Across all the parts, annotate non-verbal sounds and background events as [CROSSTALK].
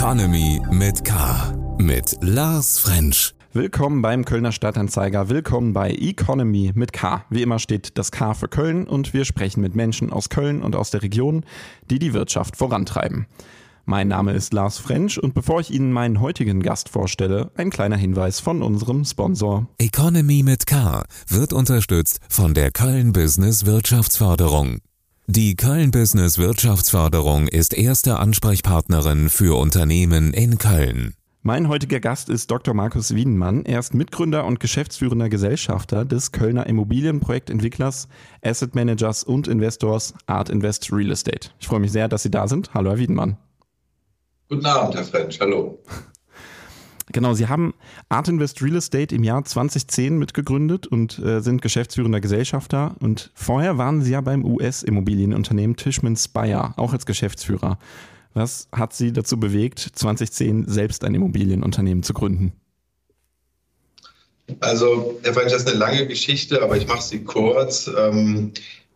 Economy mit K. Mit Lars French. Willkommen beim Kölner Stadtanzeiger. Willkommen bei Economy mit K. Wie immer steht das K für Köln und wir sprechen mit Menschen aus Köln und aus der Region, die die Wirtschaft vorantreiben. Mein Name ist Lars French und bevor ich Ihnen meinen heutigen Gast vorstelle, ein kleiner Hinweis von unserem Sponsor. Economy mit K wird unterstützt von der Köln Business Wirtschaftsförderung. Die Köln Business Wirtschaftsförderung ist erste Ansprechpartnerin für Unternehmen in Köln. Mein heutiger Gast ist Dr. Markus Wiedenmann. Er ist Mitgründer und geschäftsführender Gesellschafter des Kölner Immobilienprojektentwicklers, Asset Managers und Investors Art Invest Real Estate. Ich freue mich sehr, dass Sie da sind. Hallo, Herr Wiedenmann. Guten Abend, Herr French. Hallo. Genau, Sie haben Art Invest Real Estate im Jahr 2010 mitgegründet und äh, sind geschäftsführender Gesellschafter. Und vorher waren Sie ja beim US-Immobilienunternehmen Tishman Speyer, auch als Geschäftsführer. Was hat Sie dazu bewegt, 2010 selbst ein Immobilienunternehmen zu gründen? Also, das ist eine lange Geschichte, aber ich mache sie kurz. Ähm,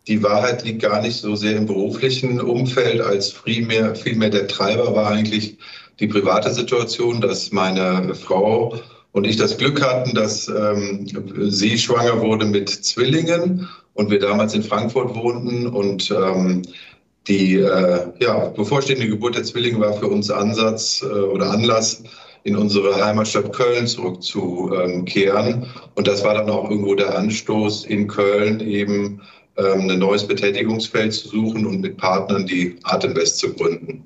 die Wahrheit liegt gar nicht so sehr im beruflichen Umfeld, als vielmehr, vielmehr der Treiber war eigentlich die private Situation, dass meine Frau und ich das Glück hatten, dass ähm, sie schwanger wurde mit Zwillingen und wir damals in Frankfurt wohnten und ähm, die äh, ja, bevorstehende Geburt der Zwillinge war für uns Ansatz äh, oder Anlass, in unsere Heimatstadt Köln zurückzukehren. Ähm, und das war dann auch irgendwo der Anstoß in Köln eben ähm, ein neues Betätigungsfeld zu suchen und mit Partnern die Art Invest zu gründen.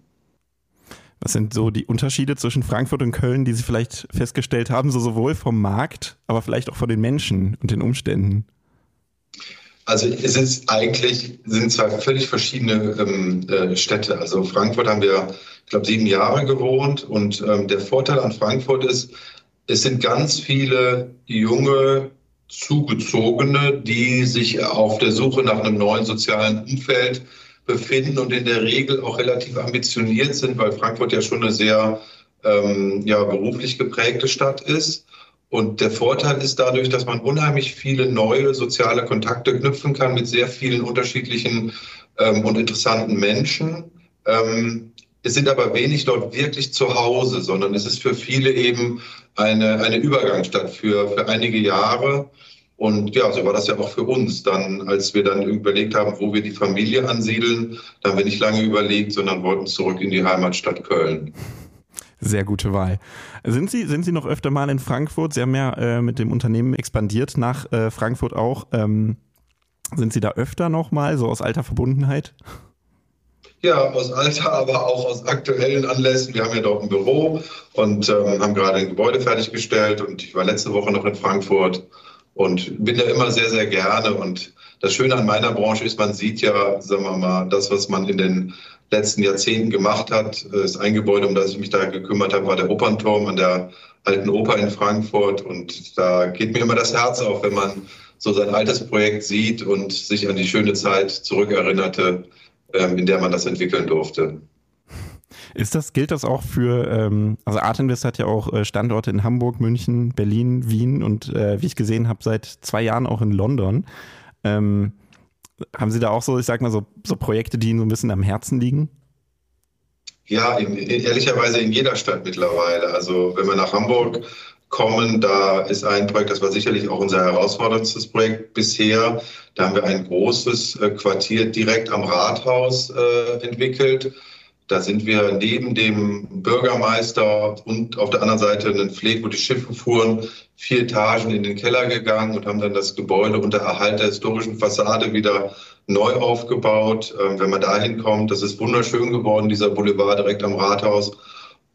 Was sind so die Unterschiede zwischen Frankfurt und Köln, die Sie vielleicht festgestellt haben, so sowohl vom Markt, aber vielleicht auch von den Menschen und den Umständen? Also es ist eigentlich, sind zwei völlig verschiedene ähm, äh, Städte. Also Frankfurt haben wir, ich glaube, sieben Jahre gewohnt und ähm, der Vorteil an Frankfurt ist, es sind ganz viele junge, Zugezogene, die sich auf der Suche nach einem neuen sozialen Umfeld befinden und in der Regel auch relativ ambitioniert sind, weil Frankfurt ja schon eine sehr ähm, ja, beruflich geprägte Stadt ist. Und der Vorteil ist dadurch, dass man unheimlich viele neue soziale Kontakte knüpfen kann mit sehr vielen unterschiedlichen ähm, und interessanten Menschen. Ähm, es sind aber wenig dort wirklich zu Hause, sondern es ist für viele eben eine, eine Übergangsstadt für, für einige Jahre. Und ja, so war das ja auch für uns. Dann, als wir dann überlegt haben, wo wir die Familie ansiedeln, da haben wir nicht lange überlegt, sondern wollten zurück in die Heimatstadt Köln. Sehr gute Wahl. Sind Sie, sind Sie noch öfter mal in Frankfurt? Sie haben ja äh, mit dem Unternehmen expandiert nach äh, Frankfurt auch. Ähm, sind Sie da öfter noch mal, so aus alter Verbundenheit? Ja, aus Alter, aber auch aus aktuellen Anlässen. Wir haben ja dort ein Büro und ähm, haben gerade ein Gebäude fertiggestellt und ich war letzte Woche noch in Frankfurt und bin da immer sehr, sehr gerne. Und das Schöne an meiner Branche ist, man sieht ja, sagen wir mal, das, was man in den letzten Jahrzehnten gemacht hat. Das ein Gebäude, um das ich mich da gekümmert habe, war der Opernturm an der Alten Oper in Frankfurt. Und da geht mir immer das Herz auf, wenn man so sein altes Projekt sieht und sich an die schöne Zeit zurückerinnerte, ähm, in der man das entwickeln durfte. Ist das, gilt das auch für, ähm, also Artinvest hat ja auch äh, Standorte in Hamburg, München, Berlin, Wien und äh, wie ich gesehen habe, seit zwei Jahren auch in London. Ähm, haben Sie da auch so, ich sag mal, so, so Projekte, die Ihnen so ein bisschen am Herzen liegen? Ja, in, ehrlicherweise in jeder Stadt mittlerweile. Also wenn wir nach Hamburg kommen. Da ist ein Projekt, das war sicherlich auch unser herausforderndstes Projekt bisher. Da haben wir ein großes äh, Quartier direkt am Rathaus äh, entwickelt. Da sind wir neben dem Bürgermeister und auf der anderen Seite einen Pfleg, wo die Schiffe fuhren, vier Etagen in den Keller gegangen und haben dann das Gebäude unter Erhalt der historischen Fassade wieder neu aufgebaut. Ähm, wenn man da hinkommt, das ist wunderschön geworden, dieser Boulevard direkt am Rathaus.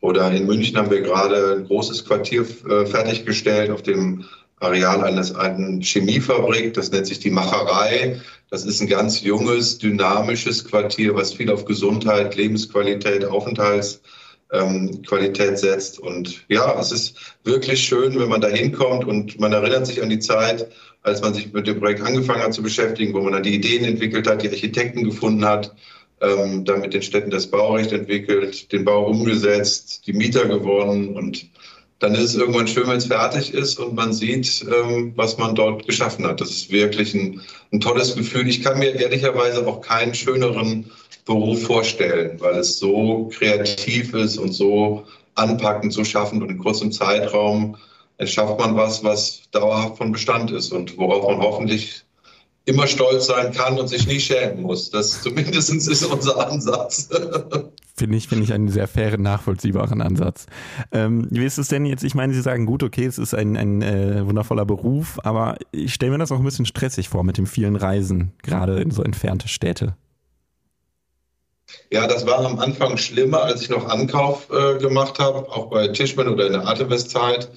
Oder in München haben wir gerade ein großes Quartier äh, fertiggestellt auf dem Areal eines alten Chemiefabrik. Das nennt sich die Macherei. Das ist ein ganz junges, dynamisches Quartier, was viel auf Gesundheit, Lebensqualität, Aufenthaltsqualität ähm, setzt. Und ja, es ist wirklich schön, wenn man da hinkommt und man erinnert sich an die Zeit, als man sich mit dem Projekt angefangen hat zu beschäftigen, wo man dann die Ideen entwickelt hat, die Architekten gefunden hat ähm, dann mit den Städten das Baurecht entwickelt, den Bau umgesetzt, die Mieter gewonnen und dann ist es irgendwann schön, wenn es fertig ist und man sieht, ähm, was man dort geschaffen hat. Das ist wirklich ein, ein, tolles Gefühl. Ich kann mir ehrlicherweise auch keinen schöneren Beruf vorstellen, weil es so kreativ ist und so anpackend, so schaffend und in kurzem Zeitraum schafft man was, was dauerhaft von Bestand ist und worauf man hoffentlich immer stolz sein kann und sich nie schämen muss. Das zumindest ist unser Ansatz. [LAUGHS] Finde ich, finde ich einen sehr fairen, nachvollziehbaren Ansatz. Ähm, wie ist es denn jetzt? Ich meine, Sie sagen, gut, okay, es ist ein, ein äh, wundervoller Beruf, aber ich stelle mir das auch ein bisschen stressig vor mit den vielen Reisen, gerade in so entfernte Städte. Ja, das war am Anfang schlimmer, als ich noch Ankauf äh, gemacht habe, auch bei Tischmann oder in der Atemwestzeit.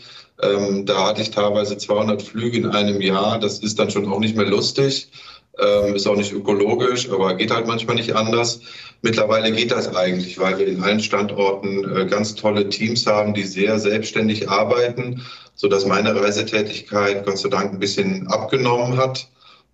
Ähm, da hatte ich teilweise 200 Flüge in einem Jahr. Das ist dann schon auch nicht mehr lustig. Ähm, ist auch nicht ökologisch, aber geht halt manchmal nicht anders. Mittlerweile geht das eigentlich, weil wir in allen Standorten äh, ganz tolle Teams haben, die sehr selbstständig arbeiten, so dass meine Reisetätigkeit Gott sei Dank ein bisschen abgenommen hat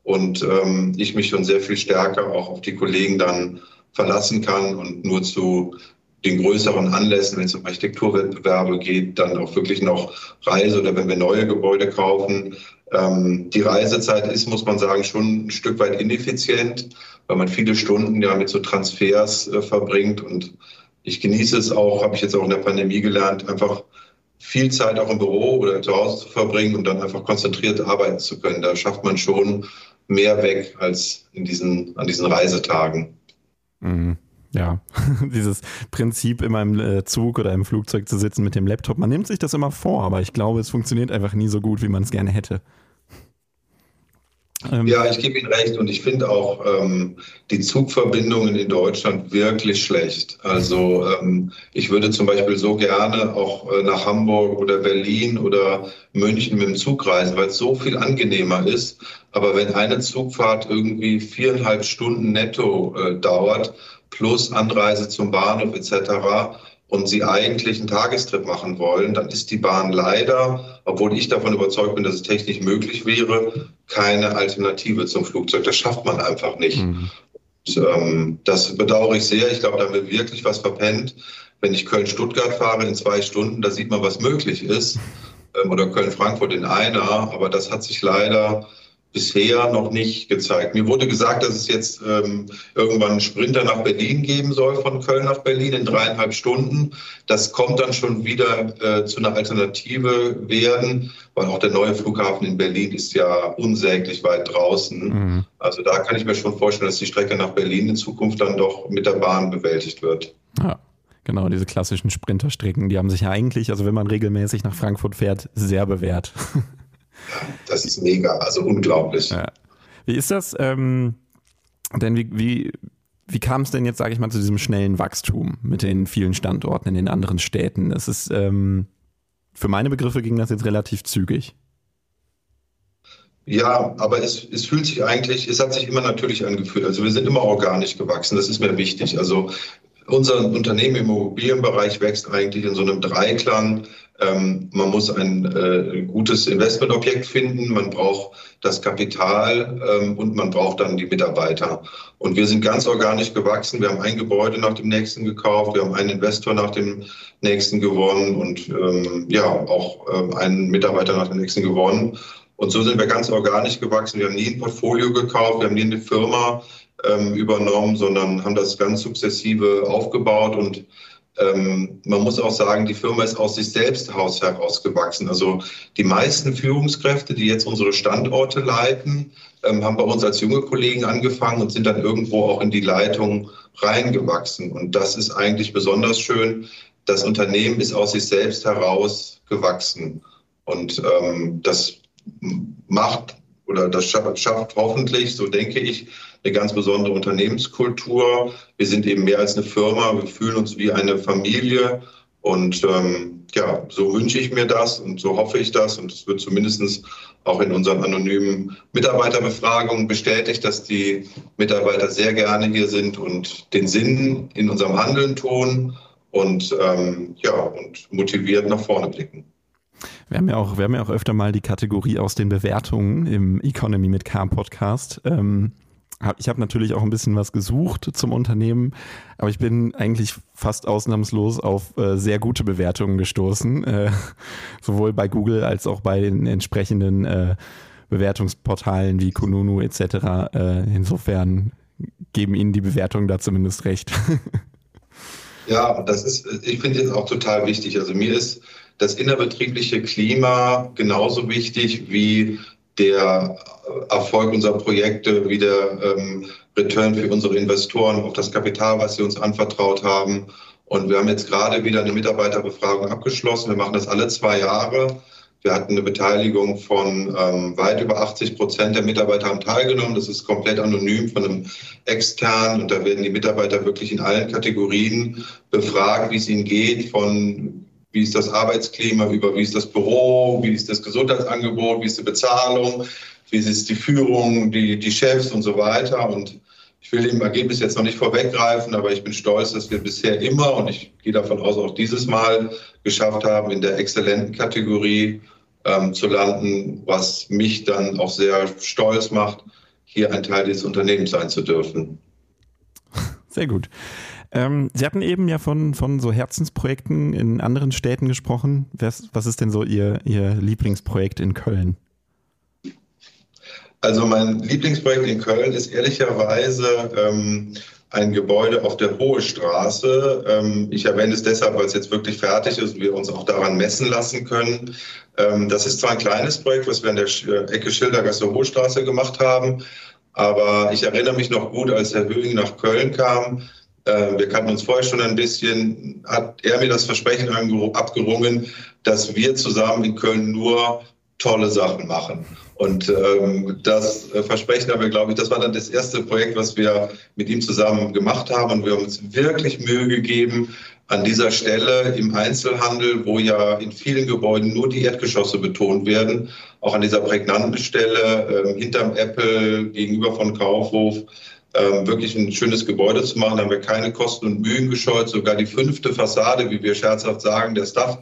und ähm, ich mich schon sehr viel stärker auch auf die Kollegen dann verlassen kann und nur zu den größeren Anlässen, wenn es um Architekturwettbewerbe geht, dann auch wirklich noch Reise oder wenn wir neue Gebäude kaufen. Ähm, die Reisezeit ist, muss man sagen, schon ein Stück weit ineffizient, weil man viele Stunden ja mit so Transfers äh, verbringt. Und ich genieße es auch, habe ich jetzt auch in der Pandemie gelernt, einfach viel Zeit auch im Büro oder zu Hause zu verbringen und dann einfach konzentriert arbeiten zu können. Da schafft man schon mehr weg als in diesen, an diesen Reisetagen. Mhm. Ja, [LAUGHS] dieses Prinzip immer im äh, Zug oder im Flugzeug zu sitzen mit dem Laptop. Man nimmt sich das immer vor, aber ich glaube, es funktioniert einfach nie so gut, wie man es gerne hätte. Ähm, ja, ich gebe Ihnen recht und ich finde auch ähm, die Zugverbindungen in Deutschland wirklich schlecht. Also ähm, ich würde zum Beispiel so gerne auch äh, nach Hamburg oder Berlin oder München mit dem Zug reisen, weil es so viel angenehmer ist. Aber wenn eine Zugfahrt irgendwie viereinhalb Stunden netto äh, dauert, plus Anreise zum Bahnhof etc., und Sie eigentlich einen Tagestrip machen wollen, dann ist die Bahn leider, obwohl ich davon überzeugt bin, dass es technisch möglich wäre, keine Alternative zum Flugzeug. Das schafft man einfach nicht. Mhm. Und, ähm, das bedauere ich sehr. Ich glaube, da haben wir wirklich was verpennt. Wenn ich Köln-Stuttgart fahre in zwei Stunden, da sieht man, was möglich ist. Ähm, oder Köln-Frankfurt in einer. Aber das hat sich leider bisher noch nicht gezeigt. Mir wurde gesagt, dass es jetzt ähm, irgendwann einen Sprinter nach Berlin geben soll, von Köln nach Berlin in dreieinhalb Stunden. Das kommt dann schon wieder äh, zu einer Alternative werden, weil auch der neue Flughafen in Berlin ist ja unsäglich weit draußen. Mhm. Also da kann ich mir schon vorstellen, dass die Strecke nach Berlin in Zukunft dann doch mit der Bahn bewältigt wird. Ja. Genau, diese klassischen Sprinterstrecken, die haben sich ja eigentlich, also wenn man regelmäßig nach Frankfurt fährt, sehr bewährt. [LAUGHS] Das ist mega, also unglaublich. Ja. Wie ist das? Ähm, denn wie, wie, wie kam es denn jetzt, sage ich mal, zu diesem schnellen Wachstum mit den vielen Standorten in den anderen Städten? Das ist, ähm, für meine Begriffe ging das jetzt relativ zügig. Ja, aber es, es fühlt sich eigentlich, es hat sich immer natürlich angefühlt. Also wir sind immer organisch gewachsen, das ist mir wichtig. Also unser Unternehmen im Immobilienbereich wächst eigentlich in so einem Dreiklang ähm, man muss ein äh, gutes Investmentobjekt finden, man braucht das Kapital ähm, und man braucht dann die Mitarbeiter. Und wir sind ganz organisch gewachsen. Wir haben ein Gebäude nach dem nächsten gekauft, wir haben einen Investor nach dem nächsten gewonnen und ähm, ja, auch ähm, einen Mitarbeiter nach dem nächsten gewonnen. Und so sind wir ganz organisch gewachsen. Wir haben nie ein Portfolio gekauft, wir haben nie eine Firma ähm, übernommen, sondern haben das ganz sukzessive aufgebaut und ähm, man muss auch sagen, die Firma ist aus sich selbst herausgewachsen. Also die meisten Führungskräfte, die jetzt unsere Standorte leiten, ähm, haben bei uns als junge Kollegen angefangen und sind dann irgendwo auch in die Leitung reingewachsen. Und das ist eigentlich besonders schön. Das Unternehmen ist aus sich selbst heraus gewachsen. Und ähm, das macht oder das schafft, hoffentlich, so denke ich, eine ganz besondere Unternehmenskultur. Wir sind eben mehr als eine Firma, wir fühlen uns wie eine Familie und ähm, ja, so wünsche ich mir das und so hoffe ich das und es wird zumindest auch in unseren anonymen Mitarbeiterbefragungen bestätigt, dass die Mitarbeiter sehr gerne hier sind und den Sinn in unserem Handeln tun und ähm, ja und motiviert nach vorne blicken. Wir haben ja auch, wir haben ja auch öfter mal die Kategorie aus den Bewertungen im Economy mit K Podcast. Ähm, ich habe natürlich auch ein bisschen was gesucht zum Unternehmen, aber ich bin eigentlich fast ausnahmslos auf äh, sehr gute Bewertungen gestoßen, äh, [LAUGHS] sowohl bei Google als auch bei den entsprechenden äh, Bewertungsportalen wie Kununu etc. Äh, insofern geben Ihnen die Bewertungen da zumindest recht. [LAUGHS] Ja, das ist, ich finde jetzt auch total wichtig. Also mir ist das innerbetriebliche Klima genauso wichtig wie der Erfolg unserer Projekte, wie der ähm, Return für unsere Investoren auf das Kapital, was sie uns anvertraut haben. Und wir haben jetzt gerade wieder eine Mitarbeiterbefragung abgeschlossen. Wir machen das alle zwei Jahre. Wir hatten eine Beteiligung von ähm, weit über 80 Prozent der Mitarbeiter haben teilgenommen. Das ist komplett anonym von einem externen und da werden die Mitarbeiter wirklich in allen Kategorien befragt, wie es ihnen geht, von wie ist das Arbeitsklima über wie ist das Büro, wie ist das Gesundheitsangebot, wie ist die Bezahlung, wie ist die Führung, die, die Chefs und so weiter. Und ich will dem Ergebnis jetzt noch nicht vorweggreifen, aber ich bin stolz, dass wir bisher immer und ich gehe davon aus, auch dieses Mal geschafft haben, in der exzellenten Kategorie ähm, zu landen, was mich dann auch sehr stolz macht, hier ein Teil dieses Unternehmens sein zu dürfen. Sehr gut. Ähm, Sie hatten eben ja von, von so Herzensprojekten in anderen Städten gesprochen. Was, was ist denn so Ihr, Ihr Lieblingsprojekt in Köln? Also mein Lieblingsprojekt in Köln ist ehrlicherweise ähm, ein Gebäude auf der Hohe Straße. Ähm, ich erwähne es deshalb, weil es jetzt wirklich fertig ist und wir uns auch daran messen lassen können. Ähm, das ist zwar ein kleines Projekt, was wir an der äh, Ecke Schildergasse Hohe Straße gemacht haben, aber ich erinnere mich noch gut, als Herr Höhing nach Köln kam. Äh, wir kannten uns vorher schon ein bisschen, hat er mir das Versprechen abgerungen, dass wir zusammen in Köln nur tolle Sachen machen. Und ähm, das äh, Versprechen haben wir, glaube ich, das war dann das erste Projekt, was wir mit ihm zusammen gemacht haben. Und wir haben uns wirklich Mühe gegeben, an dieser Stelle im Einzelhandel, wo ja in vielen Gebäuden nur die Erdgeschosse betont werden, auch an dieser prägnanten Stelle äh, hinterm Apple gegenüber von Kaufhof, äh, wirklich ein schönes Gebäude zu machen. Da haben wir keine Kosten und Mühen gescheut. Sogar die fünfte Fassade, wie wir scherzhaft sagen, der Dach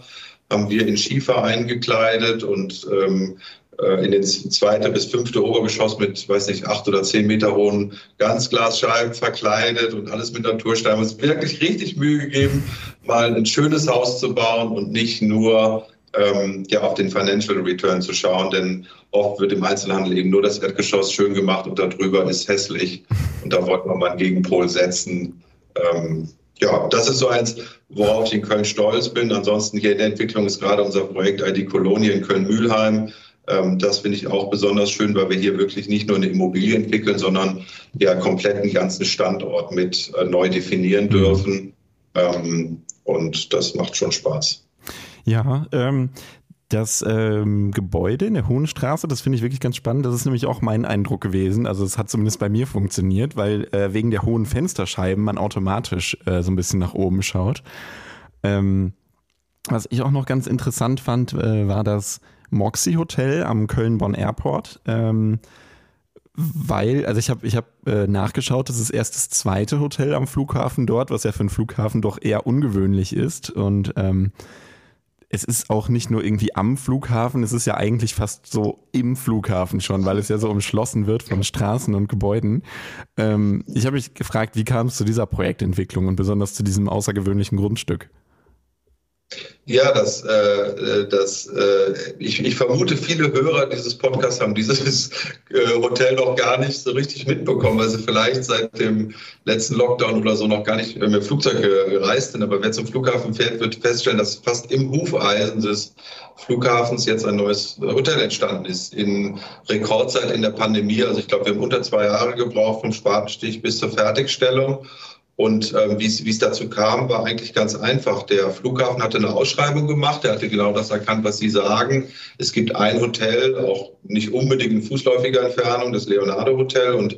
haben wir in Schiefer eingekleidet und ähm, äh, in den zweite bis fünfte Obergeschoss mit, weiß nicht, acht oder zehn Meter hohen Ganzglasscheiben verkleidet und alles mit Naturstein. Wir uns wirklich richtig Mühe gegeben, mal ein schönes Haus zu bauen und nicht nur ähm, ja, auf den Financial Return zu schauen, denn oft wird im Einzelhandel eben nur das Erdgeschoss schön gemacht und darüber ist hässlich. Und da wollten wir mal einen Gegenpol setzen. Ähm, ja, das ist so eins, worauf ich in Köln stolz bin. Ansonsten hier in der Entwicklung ist gerade unser Projekt ID Kolonie in Köln-Mühlheim. Ähm, das finde ich auch besonders schön, weil wir hier wirklich nicht nur eine Immobilie entwickeln, sondern ja komplett einen ganzen Standort mit äh, neu definieren dürfen. Ähm, und das macht schon Spaß. Ja, ähm, das ähm, Gebäude in der Hohen Straße, das finde ich wirklich ganz spannend. Das ist nämlich auch mein Eindruck gewesen. Also es hat zumindest bei mir funktioniert, weil äh, wegen der hohen Fensterscheiben man automatisch äh, so ein bisschen nach oben schaut. Ähm, was ich auch noch ganz interessant fand, äh, war das Moxie Hotel am Köln-Bonn Airport. Ähm, weil, also ich habe ich hab, äh, nachgeschaut, das ist erst das zweite Hotel am Flughafen dort, was ja für einen Flughafen doch eher ungewöhnlich ist. Und ähm, es ist auch nicht nur irgendwie am Flughafen, es ist ja eigentlich fast so im Flughafen schon, weil es ja so umschlossen wird von Straßen und Gebäuden. Ähm, ich habe mich gefragt, wie kam es zu dieser Projektentwicklung und besonders zu diesem außergewöhnlichen Grundstück? Ja, das, äh, das, äh, ich, ich vermute, viele Hörer dieses Podcasts haben dieses äh, Hotel noch gar nicht so richtig mitbekommen, weil sie vielleicht seit dem letzten Lockdown oder so noch gar nicht mit dem Flugzeug gereist sind. Aber wer zum Flughafen fährt, wird feststellen, dass fast im Hufeisen des Flughafens jetzt ein neues Hotel entstanden ist. In Rekordzeit in der Pandemie. Also ich glaube, wir haben unter zwei Jahre gebraucht vom Spatenstich bis zur Fertigstellung. Und äh, wie es dazu kam, war eigentlich ganz einfach. Der Flughafen hatte eine Ausschreibung gemacht. Er hatte genau das erkannt, was Sie sagen. Es gibt ein Hotel, auch nicht unbedingt in fußläufiger Entfernung, das Leonardo Hotel. Und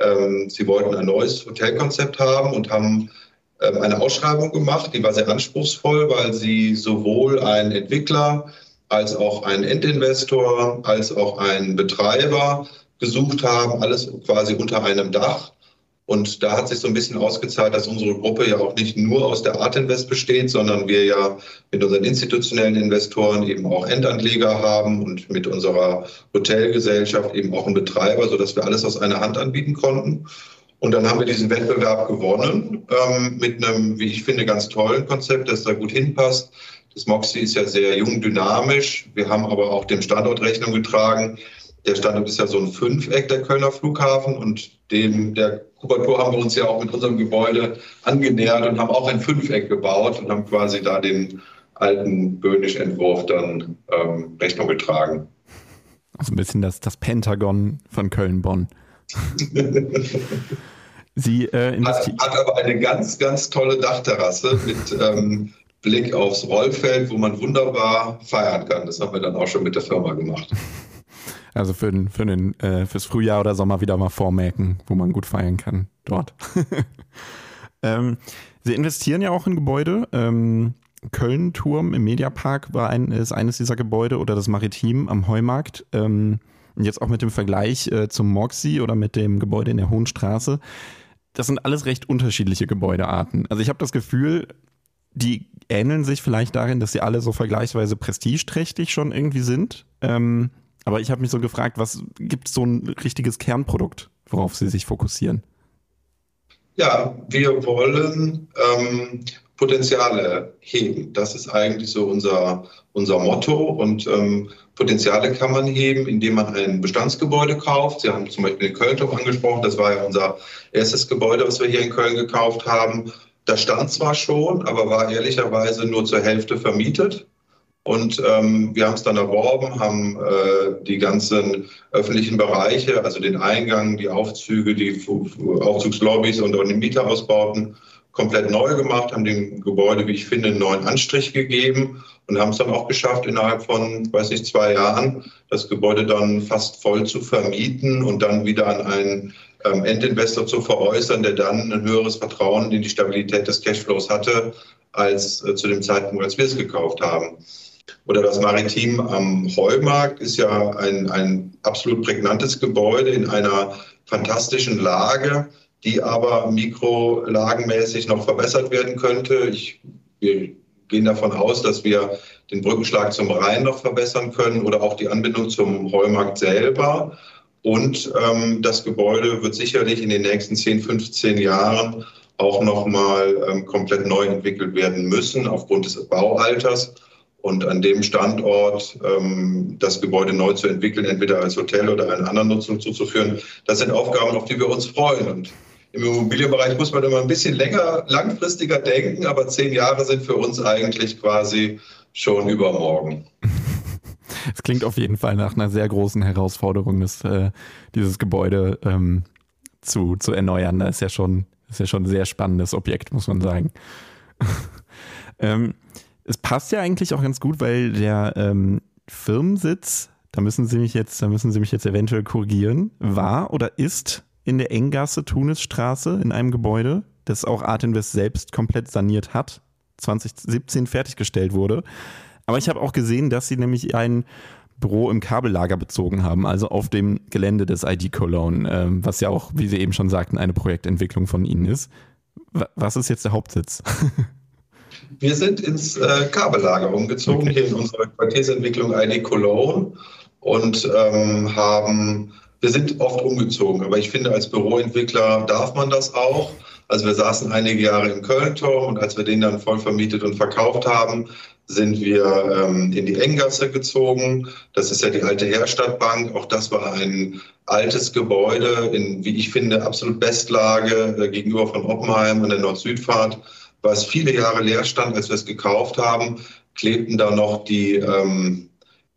ähm, sie wollten ein neues Hotelkonzept haben und haben ähm, eine Ausschreibung gemacht. Die war sehr anspruchsvoll, weil sie sowohl einen Entwickler als auch einen Endinvestor als auch einen Betreiber gesucht haben, alles quasi unter einem Dach. Und da hat sich so ein bisschen ausgezahlt, dass unsere Gruppe ja auch nicht nur aus der Art Invest besteht, sondern wir ja mit unseren institutionellen Investoren eben auch Endanleger haben und mit unserer Hotelgesellschaft eben auch einen Betreiber, sodass wir alles aus einer Hand anbieten konnten. Und dann haben wir diesen Wettbewerb gewonnen ähm, mit einem, wie ich finde, ganz tollen Konzept, das da gut hinpasst. Das Moxie ist ja sehr jung, dynamisch. Wir haben aber auch dem Standort Rechnung getragen, Der Standort ist ja so ein Fünfeck, der Kölner Flughafen. Und dem, der Kubatur haben wir uns ja auch mit unserem Gebäude angenähert und haben auch ein Fünfeck gebaut und haben quasi da den alten Böhnisch-Entwurf dann ähm, Rechnung getragen. Also ein bisschen das, das Pentagon von Köln-Bonn. [LAUGHS] Sie äh, hat, hat, aber eine ganz, ganz tolle Dachterrasse mit ähm, Blick aufs Rollfeld, wo man wunderbar feiern kann. Das haben wir dann auch schon mit der Firma gemacht. Also für für den, äh, fürs Frühjahr oder Sommer wieder mal vormerken, wo man gut feiern kann dort. [LAUGHS] ähm, Sie investieren ja auch in Gebäude. Ähm, Köln-Turm im Mediapark war ein, ist eines dieser Gebäude oder das Maritim am Heumarkt. Ähm, jetzt auch mit dem Vergleich äh, zum Moxie oder mit dem Gebäude in der Hohen Straße. Das sind alles recht unterschiedliche Gebäudearten. Also ich habe das Gefühl, die ähneln sich vielleicht darin, dass sie alle so vergleichsweise prestigeträchtig schon irgendwie sind. Ähm, aber ich habe mich so gefragt, was gibt so ein richtiges Kernprodukt, worauf Sie sich fokussieren? Ja, wir wollen ähm, Potenziale heben. Das ist eigentlich so unser, unser Motto. Und ähm, Potenziale kann man heben, indem man ein Bestandsgebäude kauft. Sie haben zum Beispiel den Kölnturm angesprochen. Das war ja unser erstes Gebäude, was wir hier in Köln gekauft haben. Das stand zwar schon, aber war ehrlicherweise nur zur Hälfte vermietet. Und ähm, wir haben es dann erworben, haben äh, die ganzen öffentlichen Bereiche, also den Eingang, die Aufzüge, die Aufzugslobbys und auch die Mieterausbauten komplett neu gemacht, haben dem Gebäude, wie ich finde, einen neuen Anstrich gegeben und haben es dann auch geschafft, innerhalb von, weiß nicht, zwei Jahren das Gebäude dann fast voll zu vermieten und dann wieder an einen ähm, Endinvestor zu veräußern, der dann ein höheres Vertrauen in die Stabilität des Cashflows hatte, als äh, zu dem Zeitpunkt, als wir es gekauft haben. Oder das Maritim am Heumarkt ist ja ein, ein absolut prägnantes Gebäude in einer fantastischen Lage, die aber mikrolagenmäßig noch verbessert werden könnte. Ich, wir gehen davon aus, dass wir den Brückenschlag zum Rhein noch verbessern können oder auch die Anbindung zum Heumarkt selber. Und ähm, das Gebäude wird sicherlich in den nächsten 10, 15 Jahren auch nochmal ähm, komplett neu entwickelt werden müssen aufgrund des Baualters. Und an dem Standort ähm, das Gebäude neu zu entwickeln, entweder als Hotel oder einer anderen Nutzung zuzuführen, das sind Aufgaben, auf die wir uns freuen. Und im Immobilienbereich muss man immer ein bisschen länger, langfristiger denken, aber zehn Jahre sind für uns eigentlich quasi schon übermorgen. [LAUGHS] Es klingt auf jeden Fall nach einer sehr großen Herausforderung, das, äh, dieses Gebäude ähm, zu, zu erneuern. Das ist ja schon, ist ja schon ein sehr spannendes Objekt, muss man sagen. [LAUGHS] ähm, es passt ja eigentlich auch ganz gut, weil der ähm, Firmensitz, da müssen Sie mich jetzt, da müssen Sie mich jetzt eventuell korrigieren, war oder ist in der Enggasse Tunisstraße in einem Gebäude, das auch Art Invest selbst komplett saniert hat, 2017 fertiggestellt wurde. Aber ich habe auch gesehen, dass sie nämlich ein Büro im Kabellager bezogen haben, also auf dem Gelände des ID Cologne, äh, was ja auch, wie Sie eben schon sagten, eine Projektentwicklung von Ihnen ist. Was ist jetzt der Hauptsitz? [LAUGHS] Wir sind ins äh, Kabellager umgezogen, okay. hier in unserer Quartiersentwicklung ID Cologne und ähm, haben, wir sind oft umgezogen, aber ich finde, als Büroentwickler darf man das auch. Also wir saßen einige Jahre im Köln-Turm und als wir den dann voll vermietet und verkauft haben, sind wir ähm, in die Enggasse gezogen. Das ist ja die alte Herstadtbank. Auch das war ein altes Gebäude in, wie ich finde, absolut Bestlage äh, gegenüber von Oppenheim an der Nord-Süd-Fahrt was viele Jahre leer stand, als wir es gekauft haben, klebten da noch die, ähm,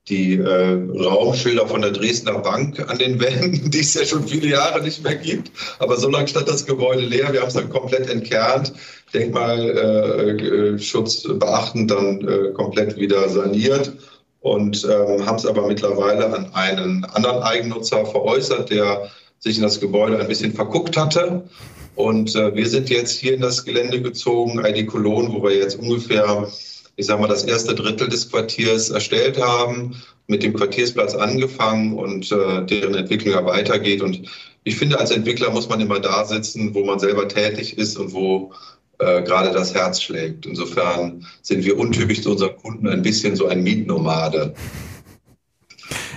die äh, Raumschilder von der Dresdner Bank an den Wänden, [LAUGHS] die es ja schon viele Jahre nicht mehr gibt. Aber so lange stand das Gebäude leer. Wir haben es dann komplett entkernt, Denkmalschutz äh, beachtend dann äh, komplett wieder saniert und ähm, haben es aber mittlerweile an einen anderen Eigennutzer veräußert, der sich in das Gebäude ein bisschen verguckt hatte und äh, wir sind jetzt hier in das Gelände gezogen, ID Cologne, wo wir jetzt ungefähr, ich sag mal, das erste Drittel des Quartiers erstellt haben, mit dem Quartiersplatz angefangen und äh, deren Entwicklung ja weitergeht. Und ich finde, als Entwickler muss man immer da sitzen, wo man selber tätig ist und wo äh, gerade das Herz schlägt. Insofern sind wir untypisch zu unseren Kunden ein bisschen so ein Mietnomade.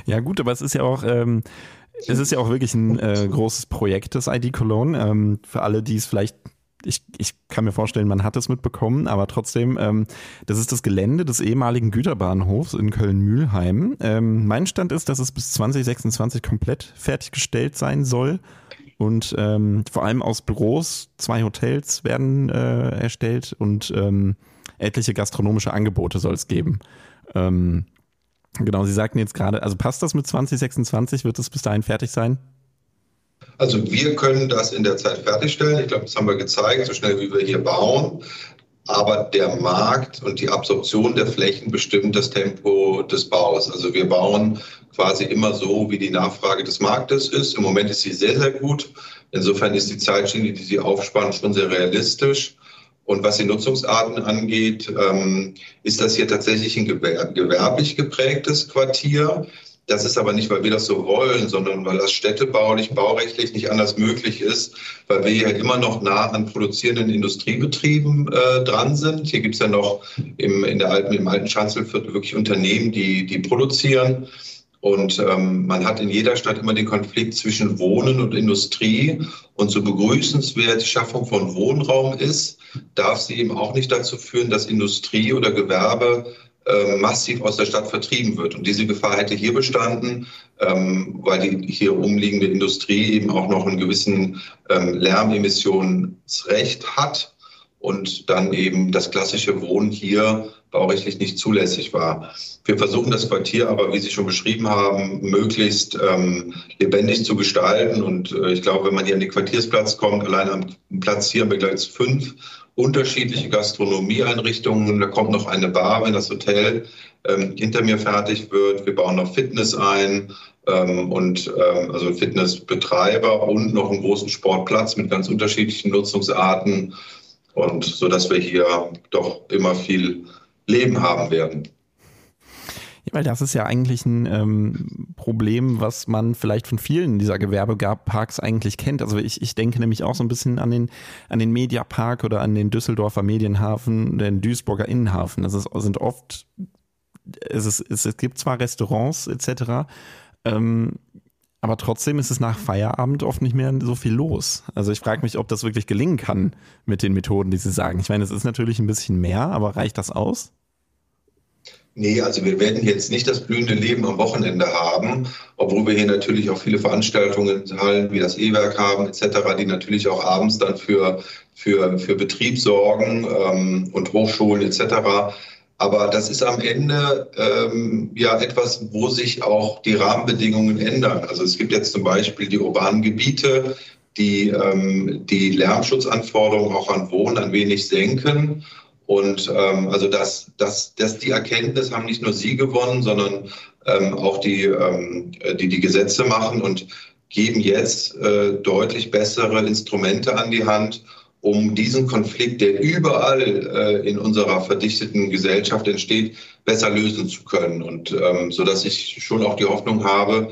Ja gut, aber es ist ja auch, ähm, es ist ja auch wirklich ein äh, großes Projekt, das ID Cologne. Ähm, für alle, die es vielleicht ich, ich kann mir vorstellen, man hat es mitbekommen, aber trotzdem, ähm, das ist das Gelände des ehemaligen Güterbahnhofs in Köln-Mühlheim. Ähm, mein Stand ist, dass es bis 2026 komplett fertiggestellt sein soll. Und ähm, vor allem aus Büros, zwei Hotels werden äh, erstellt und ähm, etliche gastronomische Angebote soll es geben. Genau, Sie sagten jetzt gerade, also passt das mit 2026? Wird es bis dahin fertig sein? Also wir können das in der Zeit fertigstellen. Ich glaube, das haben wir gezeigt, so schnell wie wir hier bauen. Aber der Markt und die Absorption der Flächen bestimmt das Tempo des Baus. Also wir bauen quasi immer so, wie die Nachfrage des Marktes ist. Im Moment ist sie sehr, sehr gut. Insofern ist die Zeitschiene, die Sie aufspannen, schon sehr realistisch. Und was die Nutzungsarten angeht, ähm, ist das hier tatsächlich ein gewerblich geprägtes Quartier. Das ist aber nicht, weil wir das so wollen, sondern weil das städtebaulich, baurechtlich nicht anders möglich ist, weil wir ja immer noch nah an produzierenden Industriebetrieben äh, dran sind. Hier gibt es ja noch im, in der alten, im alten Schanzelviertel wirklich Unternehmen, die, die produzieren. Und ähm, man hat in jeder Stadt immer den Konflikt zwischen Wohnen und Industrie. Und so begrüßenswert die Schaffung von Wohnraum ist, darf sie eben auch nicht dazu führen, dass Industrie oder Gewerbe äh, massiv aus der Stadt vertrieben wird. Und diese Gefahr hätte hier bestanden, ähm, weil die hier umliegende Industrie eben auch noch einen gewissen ähm, Lärmemissionsrecht hat und dann eben das klassische Wohnen hier baurechtlich nicht zulässig war. Wir versuchen das Quartier aber, wie Sie schon beschrieben haben, möglichst ähm, lebendig zu gestalten. Und äh, ich glaube, wenn man hier an den Quartiersplatz kommt, allein am Platz hier haben wir gleich fünf unterschiedliche Gastronomieeinrichtungen. Da kommt noch eine Bar, wenn das Hotel ähm, hinter mir fertig wird. Wir bauen noch Fitness ein ähm, und ähm, also Fitnessbetreiber und noch einen großen Sportplatz mit ganz unterschiedlichen Nutzungsarten und so dass wir hier doch immer viel Leben haben werden. Ja, weil das ist ja eigentlich ein ähm, Problem, was man vielleicht von vielen dieser Gewerbeparks eigentlich kennt. Also ich, ich denke nämlich auch so ein bisschen an den, an den Mediapark oder an den Düsseldorfer Medienhafen, den Duisburger Innenhafen. Das ist, sind oft, es, ist, es, gibt zwar Restaurants etc., ähm, aber trotzdem ist es nach Feierabend oft nicht mehr so viel los. Also ich frage mich, ob das wirklich gelingen kann mit den Methoden, die Sie sagen. Ich meine, es ist natürlich ein bisschen mehr, aber reicht das aus? Nee, also wir werden jetzt nicht das blühende Leben am Wochenende haben, obwohl wir hier natürlich auch viele Veranstaltungen Hallen wie das E-Werk haben etc., die natürlich auch abends dann für, für, für Betrieb sorgen ähm, und Hochschulen etc. Aber das ist am Ende ähm, ja etwas, wo sich auch die Rahmenbedingungen ändern. Also es gibt jetzt zum Beispiel die urbanen Gebiete, die ähm, die Lärmschutzanforderungen auch an Wohnen ein wenig senken. Und ähm, also das, das, das, die Erkenntnis haben nicht nur Sie gewonnen, sondern ähm, auch die, ähm, die die Gesetze machen und geben jetzt äh, deutlich bessere Instrumente an die Hand, um diesen Konflikt, der überall äh, in unserer verdichteten Gesellschaft entsteht, besser lösen zu können. Und ähm, so dass ich schon auch die Hoffnung habe,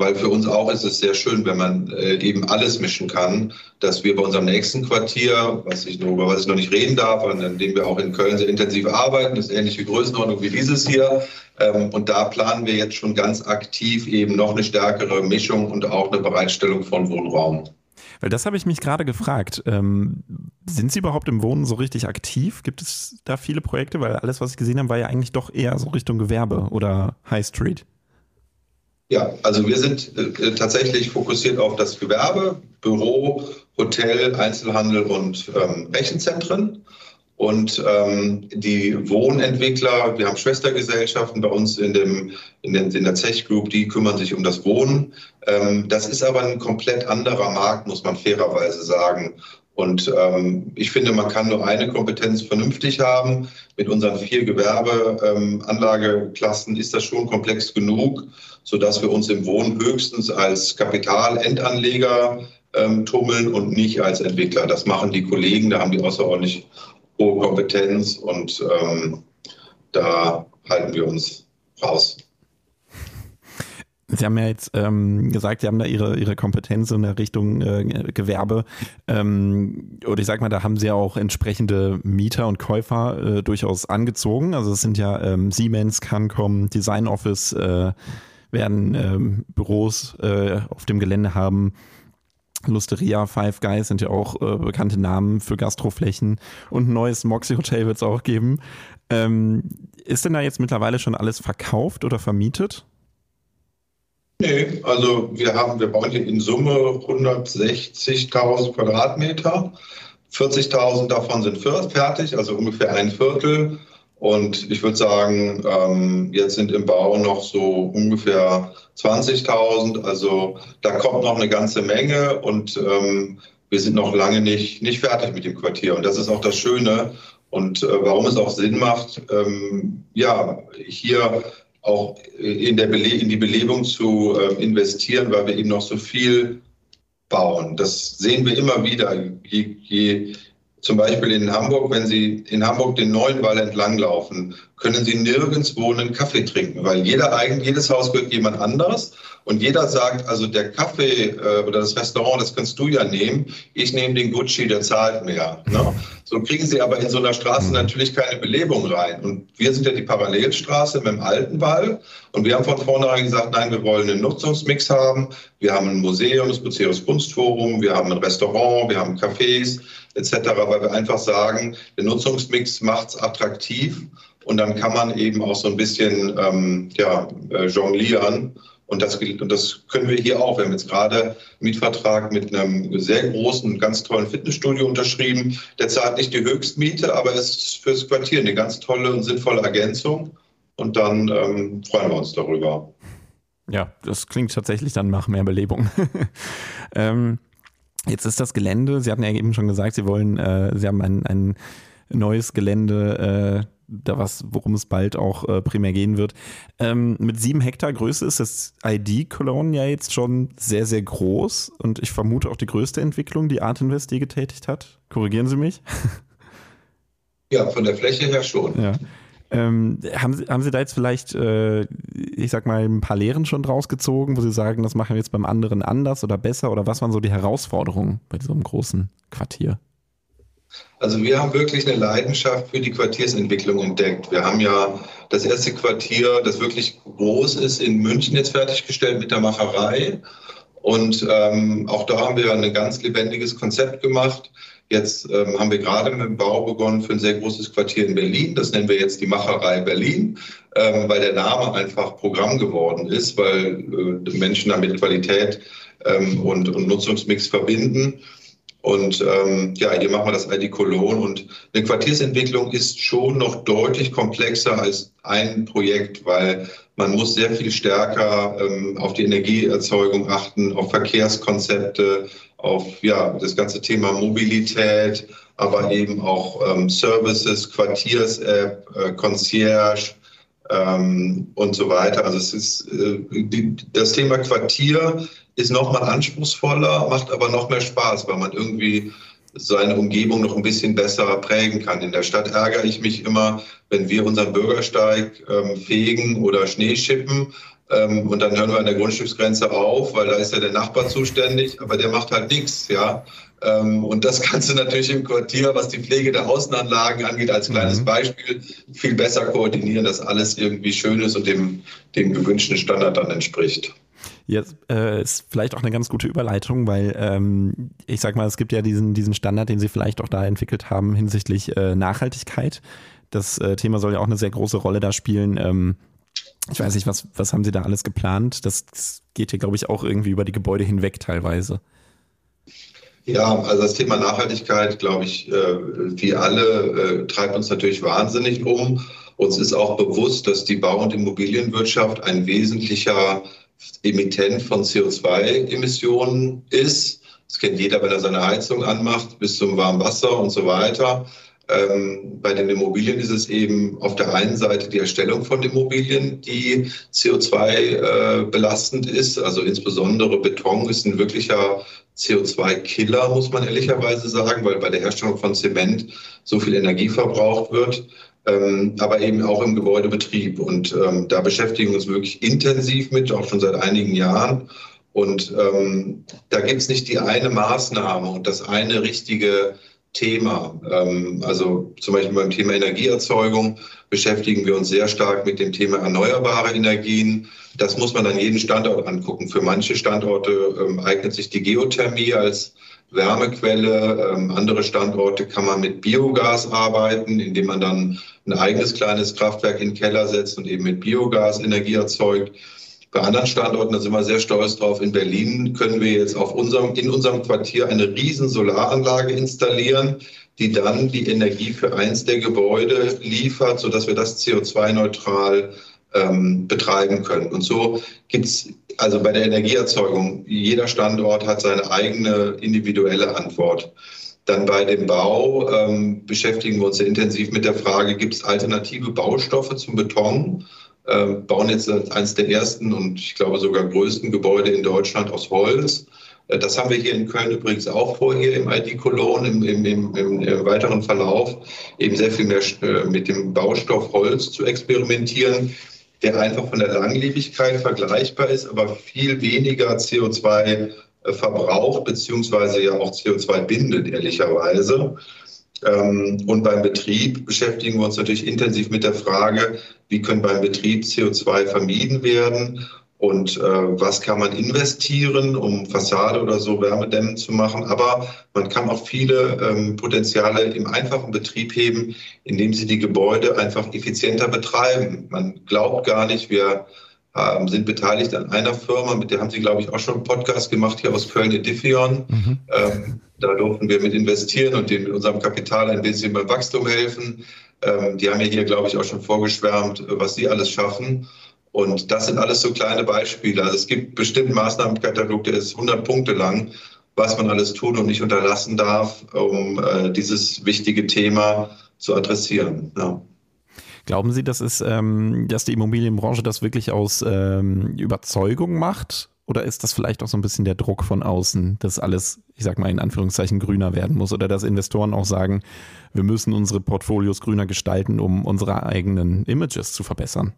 weil für uns auch ist es sehr schön, wenn man äh, eben alles mischen kann, dass wir bei unserem nächsten Quartier, was ich nur, über was ich noch nicht reden darf, an dem wir auch in Köln sehr intensiv arbeiten, ist ähnliche Größenordnung wie dieses hier. Ähm, und da planen wir jetzt schon ganz aktiv eben noch eine stärkere Mischung und auch eine Bereitstellung von Wohnraum. Weil das habe ich mich gerade gefragt. Ähm, sind Sie überhaupt im Wohnen so richtig aktiv? Gibt es da viele Projekte? Weil alles, was ich gesehen habe, war ja eigentlich doch eher so Richtung Gewerbe oder High Street. Ja, also wir sind äh, tatsächlich fokussiert auf das Gewerbe, Büro, Hotel, Einzelhandel und ähm, Rechenzentren. Und ähm, die Wohnentwickler, wir haben Schwestergesellschaften bei uns in, dem, in, den, in der Zech Group, die kümmern sich um das Wohnen. Ähm, das ist aber ein komplett anderer Markt, muss man fairerweise sagen. Und ähm, ich finde, man kann nur eine Kompetenz vernünftig haben. Mit unseren vier Gewerbeanlageklassen ähm, ist das schon komplex genug, sodass wir uns im Wohnen höchstens als Kapitalendanleger ähm, tummeln und nicht als Entwickler. Das machen die Kollegen, da haben die außerordentlich hohe Kompetenz und ähm, da halten wir uns raus. Sie haben ja jetzt ähm, gesagt, Sie haben da Ihre, Ihre Kompetenz in der Richtung äh, Gewerbe. Ähm, oder ich sag mal, da haben Sie ja auch entsprechende Mieter und Käufer äh, durchaus angezogen. Also es sind ja ähm, Siemens, Cancom, Design Office, äh, werden ähm, Büros äh, auf dem Gelände haben. Lusteria, Five Guys sind ja auch äh, bekannte Namen für Gastroflächen und ein neues Moxie Hotel wird es auch geben. Ähm, ist denn da jetzt mittlerweile schon alles verkauft oder vermietet? Nee, also wir haben, wir bauen hier in Summe 160.000 Quadratmeter. 40.000 davon sind fertig, also ungefähr ein Viertel. Und ich würde sagen, ähm, jetzt sind im Bau noch so ungefähr 20.000. Also da kommt noch eine ganze Menge und ähm, wir sind noch lange nicht, nicht fertig mit dem Quartier. Und das ist auch das Schöne und äh, warum es auch Sinn macht, ähm, ja, hier auch in, in die Belebung zu äh, investieren, weil wir eben noch so viel bauen. Das sehen wir immer wieder. Je, je, zum Beispiel in Hamburg, wenn Sie in Hamburg den neuen Wall entlanglaufen, können Sie nirgendwo einen Kaffee trinken, weil jeder jedes Haus gehört jemand anders und jeder sagt, also der Kaffee äh, oder das Restaurant, das kannst du ja nehmen, ich nehme den Gucci, der zahlt mehr. Ne? So kriegen Sie aber in so einer Straße mhm. natürlich keine Belebung rein. Und wir sind ja die Parallelstraße mit dem alten Wall und wir haben von vornherein gesagt, nein, wir wollen einen Nutzungsmix haben. Wir haben ein Museum, das Buceros Kunstforum, wir haben ein Restaurant, wir haben Cafés etc., weil wir einfach sagen, der Nutzungsmix macht es attraktiv und dann kann man eben auch so ein bisschen ähm, ja, äh, jonglieren. Und das, und das können wir hier auch. Wir haben jetzt gerade einen Mietvertrag mit einem sehr großen, ganz tollen Fitnessstudio unterschrieben. Der zahlt nicht die Höchstmiete, aber es ist fürs Quartier eine ganz tolle und sinnvolle Ergänzung. Und dann ähm, freuen wir uns darüber. Ja, das klingt tatsächlich dann nach mehr Belebung. [LAUGHS] ähm, Jetzt ist das Gelände, Sie hatten ja eben schon gesagt, Sie wollen, äh, Sie haben ein, ein neues Gelände, äh, da was, worum es bald auch äh, primär gehen wird. Ähm, mit sieben Hektar Größe ist das ID Cologne ja jetzt schon sehr, sehr groß und ich vermute auch die größte Entwicklung, die Art Invest je getätigt hat. Korrigieren Sie mich? [LAUGHS] Ja, von der Fläche her schon. Ja. Ähm, haben, Sie, haben Sie da jetzt vielleicht, äh, ich sag mal, ein paar Lehren schon draus gezogen, wo Sie sagen, das machen wir jetzt beim anderen anders oder besser? Oder was waren so die Herausforderungen bei so einem großen Quartier? Also wir haben wirklich eine Leidenschaft für die Quartiersentwicklung entdeckt. Wir haben ja das erste Quartier, das wirklich groß ist, in München jetzt fertiggestellt mit der Macherei. Und ähm, auch da haben wir ein ganz lebendiges Konzept gemacht. Jetzt ähm, haben wir gerade mit dem Bau begonnen für ein sehr großes Quartier in Berlin. Das nennen wir jetzt die Macherei Berlin, ähm, weil der Name einfach Programm geworden ist, weil äh, Menschen damit Qualität ähm, und, und Nutzungsmix verbinden. Und ähm, ja, hier machen wir das ID Cologne. Und eine Quartiersentwicklung ist schon noch deutlich komplexer als ein Projekt, weil man muss sehr viel stärker ähm, auf die Energieerzeugung achten, auf Verkehrskonzepte, auf ja, das ganze Thema Mobilität, aber eben auch ähm, Services, Quartiers-App, äh, Concierge ähm, und so weiter. Also es ist äh, die, das Thema Quartier ist nochmal anspruchsvoller, macht aber noch mehr Spaß, weil man irgendwie seine Umgebung noch ein bisschen besser prägen kann. In der Stadt ärgere ich mich immer, wenn wir unseren Bürgersteig ähm, fegen oder Schnee schippen ähm, und dann hören wir an der Grundstücksgrenze auf, weil da ist ja der Nachbar zuständig, aber der macht halt nichts, ja. Ähm, und das kannst du natürlich im Quartier, was die Pflege der Außenanlagen angeht, als kleines mhm. Beispiel viel besser koordinieren, dass alles irgendwie schön ist und dem, dem gewünschten Standard dann entspricht. Jetzt äh, ist vielleicht auch eine ganz gute Überleitung, weil ähm, ich sag mal, es gibt ja diesen, diesen Standard, den Sie vielleicht auch da entwickelt haben hinsichtlich äh, Nachhaltigkeit. Das äh, Thema soll ja auch eine sehr große Rolle da spielen. Ähm, ich weiß nicht, was, was haben Sie da alles geplant? Das geht hier, glaube ich, auch irgendwie über die Gebäude hinweg teilweise. Ja, also das Thema Nachhaltigkeit, glaube ich, äh, wie alle, äh, treibt uns natürlich wahnsinnig um. Uns ist auch bewusst, dass die Bau- und Immobilienwirtschaft ein wesentlicher Emittent von CO2-Emissionen ist. Das kennt jeder, wenn er seine Heizung anmacht, bis zum warmen Wasser und so weiter. Ähm, bei den Immobilien ist es eben auf der einen Seite die Erstellung von Immobilien, die CO2 äh, belastend ist. Also insbesondere Beton ist ein wirklicher CO2-Killer, muss man ehrlicherweise sagen, weil bei der Herstellung von Zement so viel Energie verbraucht wird. Ähm, aber eben auch im Gebäudebetrieb. Und ähm, da beschäftigen wir uns wirklich intensiv mit, auch schon seit einigen Jahren. Und ähm, da gibt es nicht die eine Maßnahme und das eine richtige Thema. Ähm, also zum Beispiel beim Thema Energieerzeugung beschäftigen wir uns sehr stark mit dem Thema erneuerbare Energien. Das muss man an jeden Standort angucken. Für manche Standorte ähm, eignet sich die Geothermie als Wärmequelle. Ähm, andere Standorte kann man mit Biogas arbeiten, indem man dann ein eigenes kleines Kraftwerk in den Keller setzt und eben mit Biogas Energie erzeugt. Bei anderen Standorten, da sind wir sehr stolz drauf, in Berlin können wir jetzt auf unserem, in unserem Quartier eine riesen Solaranlage installieren, die dann die Energie für eins der Gebäude liefert, sodass wir das CO2-neutral ähm, betreiben können. Und so gibt es also bei der Energieerzeugung, jeder Standort hat seine eigene individuelle Antwort. Dann bei dem Bau ähm, beschäftigen wir uns sehr intensiv mit der Frage, gibt es alternative Baustoffe zum Beton? Äh, bauen jetzt eines der ersten und ich glaube sogar größten Gebäude in Deutschland aus Holz. Äh, das haben wir hier in Köln übrigens auch vor, hier im ID Cologne, im, im, im, im, im weiteren Verlauf, eben sehr viel mehr äh, mit dem Baustoff Holz zu experimentieren, der einfach von der Langlebigkeit vergleichbar ist, aber viel weniger CO2 äh, verbraucht, beziehungsweise ja auch CO2 bindet, ehrlicherweise. Ähm, und beim Betrieb beschäftigen wir uns natürlich intensiv mit der Frage, wie können beim Betrieb CO2 vermieden werden und äh, was kann man investieren, um Fassade oder so wärmedämmend zu machen. Aber man kann auch viele ähm, Potenziale im einfachen Betrieb heben, indem sie die Gebäude einfach effizienter betreiben. Man glaubt gar nicht, wir ähm, sind beteiligt an einer Firma, mit der haben Sie, glaube ich, auch schon einen Podcast gemacht hier aus Köln, Edifion. Mhm. Ähm, da durften wir mit investieren und denen mit unserem Kapital ein bisschen beim Wachstum helfen. Ähm, die haben ja hier, glaube ich, auch schon vorgeschwärmt, was sie alles schaffen. Und das sind alles so kleine Beispiele. Also es gibt bestimmt Maßnahmenkatalog, der ist 100 Punkte lang, was man alles tun und nicht unterlassen darf, um äh, dieses wichtige Thema zu adressieren. Ja. Glauben Sie, dass, es, ähm, dass die Immobilienbranche das wirklich aus ähm, Überzeugung macht? Oder ist das vielleicht auch so ein bisschen der Druck von außen, dass alles, ich sag mal in Anführungszeichen, grüner werden muss? Oder dass Investoren auch sagen, wir müssen unsere Portfolios grüner gestalten, um unsere eigenen Images zu verbessern?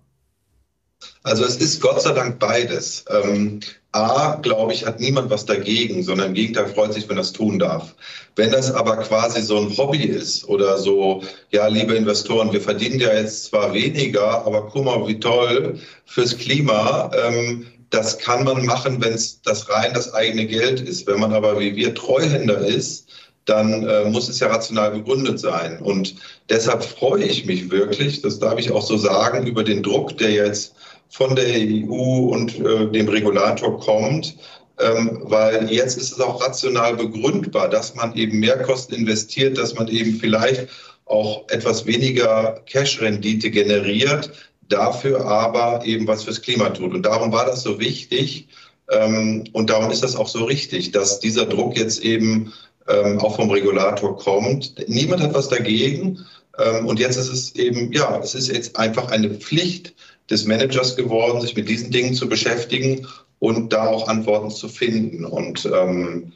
Also es ist Gott sei Dank beides. Ähm, A, glaube ich, hat niemand was dagegen, sondern im Gegenteil freut sich, wenn das tun darf. Wenn das aber quasi so ein Hobby ist oder so, ja, liebe Investoren, wir verdienen ja jetzt zwar weniger, aber guck mal, wie toll fürs Klima. Ähm, das kann man machen, wenn es das rein das eigene Geld ist. Wenn man aber wie wir Treuhänder ist, dann äh, muss es ja rational begründet sein. Und deshalb freue ich mich wirklich, das darf ich auch so sagen, über den Druck, der jetzt von der EU und äh, dem Regulator kommt, ähm, weil jetzt ist es auch rational begründbar, dass man eben Mehrkosten investiert, dass man eben vielleicht auch etwas weniger Cash-Rendite generiert, dafür aber eben was fürs Klima tut. Und darum war das so wichtig ähm, und darum ist das auch so richtig, dass dieser Druck jetzt eben ähm, auch vom Regulator kommt. Niemand hat was dagegen. Ähm, und jetzt ist es eben, ja, es ist jetzt einfach eine Pflicht des Managers geworden, sich mit diesen Dingen zu beschäftigen und da auch Antworten zu finden. Und ähm,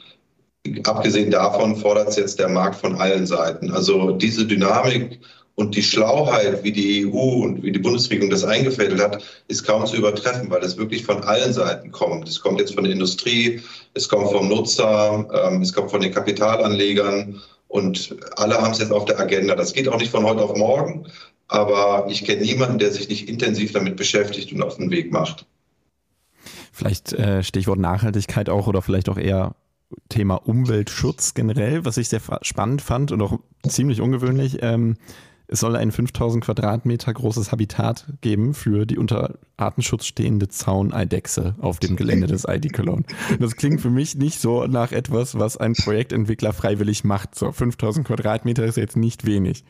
abgesehen davon fordert es jetzt der Markt von allen Seiten. Also diese Dynamik und die Schlauheit, wie die EU und wie die Bundesregierung das eingefädelt hat, ist kaum zu übertreffen, weil es wirklich von allen Seiten kommt. Es kommt jetzt von der Industrie, es kommt vom Nutzer, ähm, es kommt von den Kapitalanlegern und alle haben es jetzt auf der Agenda. Das geht auch nicht von heute auf morgen, aber ich kenne niemanden, der sich nicht intensiv damit beschäftigt und auf den Weg macht. Vielleicht äh, Stichwort Nachhaltigkeit auch oder vielleicht auch eher Thema Umweltschutz generell, was ich sehr spannend fand und auch ziemlich ungewöhnlich. Ähm, es soll ein 5000 Quadratmeter großes Habitat geben für die unter Artenschutz stehende Zauneidechse auf dem Gelände des ID Cologne. Das klingt für mich nicht so nach etwas, was ein Projektentwickler freiwillig macht. So 5000 Quadratmeter ist jetzt nicht wenig.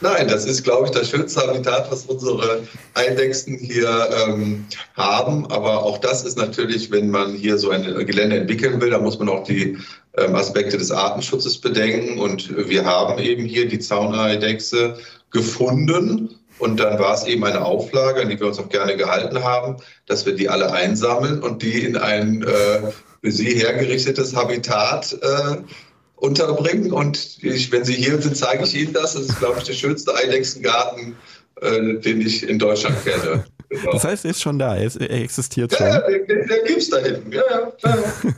Nein, das ist, glaube ich, das schönste Habitat, was unsere Eidechsen hier ähm, haben. Aber auch das ist natürlich, wenn man hier so ein Gelände entwickeln will, da muss man auch die ähm, Aspekte des Artenschutzes bedenken. Und wir haben eben hier die Zauneidechse gefunden. Und dann war es eben eine Auflage, an die wir uns auch gerne gehalten haben, dass wir die alle einsammeln und die in ein äh, für sie hergerichtetes Habitat äh, unterbringen. Und ich, wenn Sie hier sind, zeige ich Ihnen das. Das ist, glaube ich, der schönste Eidechsengarten, äh, den ich in Deutschland kenne. Genau. Das heißt, er ist schon da, er, ist, er existiert ja, schon. Ja, der, der gibt es da hinten. Ja, ja, ja. [LAUGHS]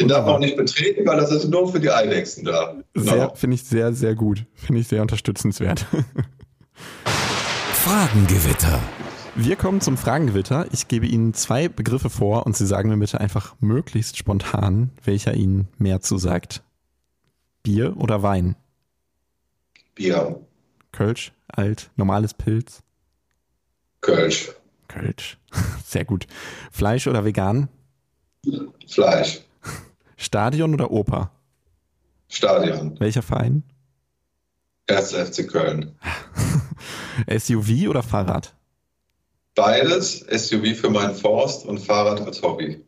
Den darf man auch nicht betreten, weil das ist nur für die Eidechsen da. Genau. Finde ich sehr, sehr gut. Finde ich sehr unterstützenswert. [LAUGHS] Fragengewitter. Wir kommen zum Fragengewitter. Ich gebe Ihnen zwei Begriffe vor und Sie sagen mir bitte einfach möglichst spontan, welcher Ihnen mehr zusagt. Bier oder Wein? Bier. Kölsch, alt, normales Pilz? Kölsch. Kölsch. [LAUGHS] Sehr gut. Fleisch oder vegan? Fleisch. Stadion oder Oper? Stadion. Welcher Verein? 1. FC Köln. [LAUGHS] SUV oder Fahrrad? Beides. SUV für meinen Forst und Fahrrad als Hobby.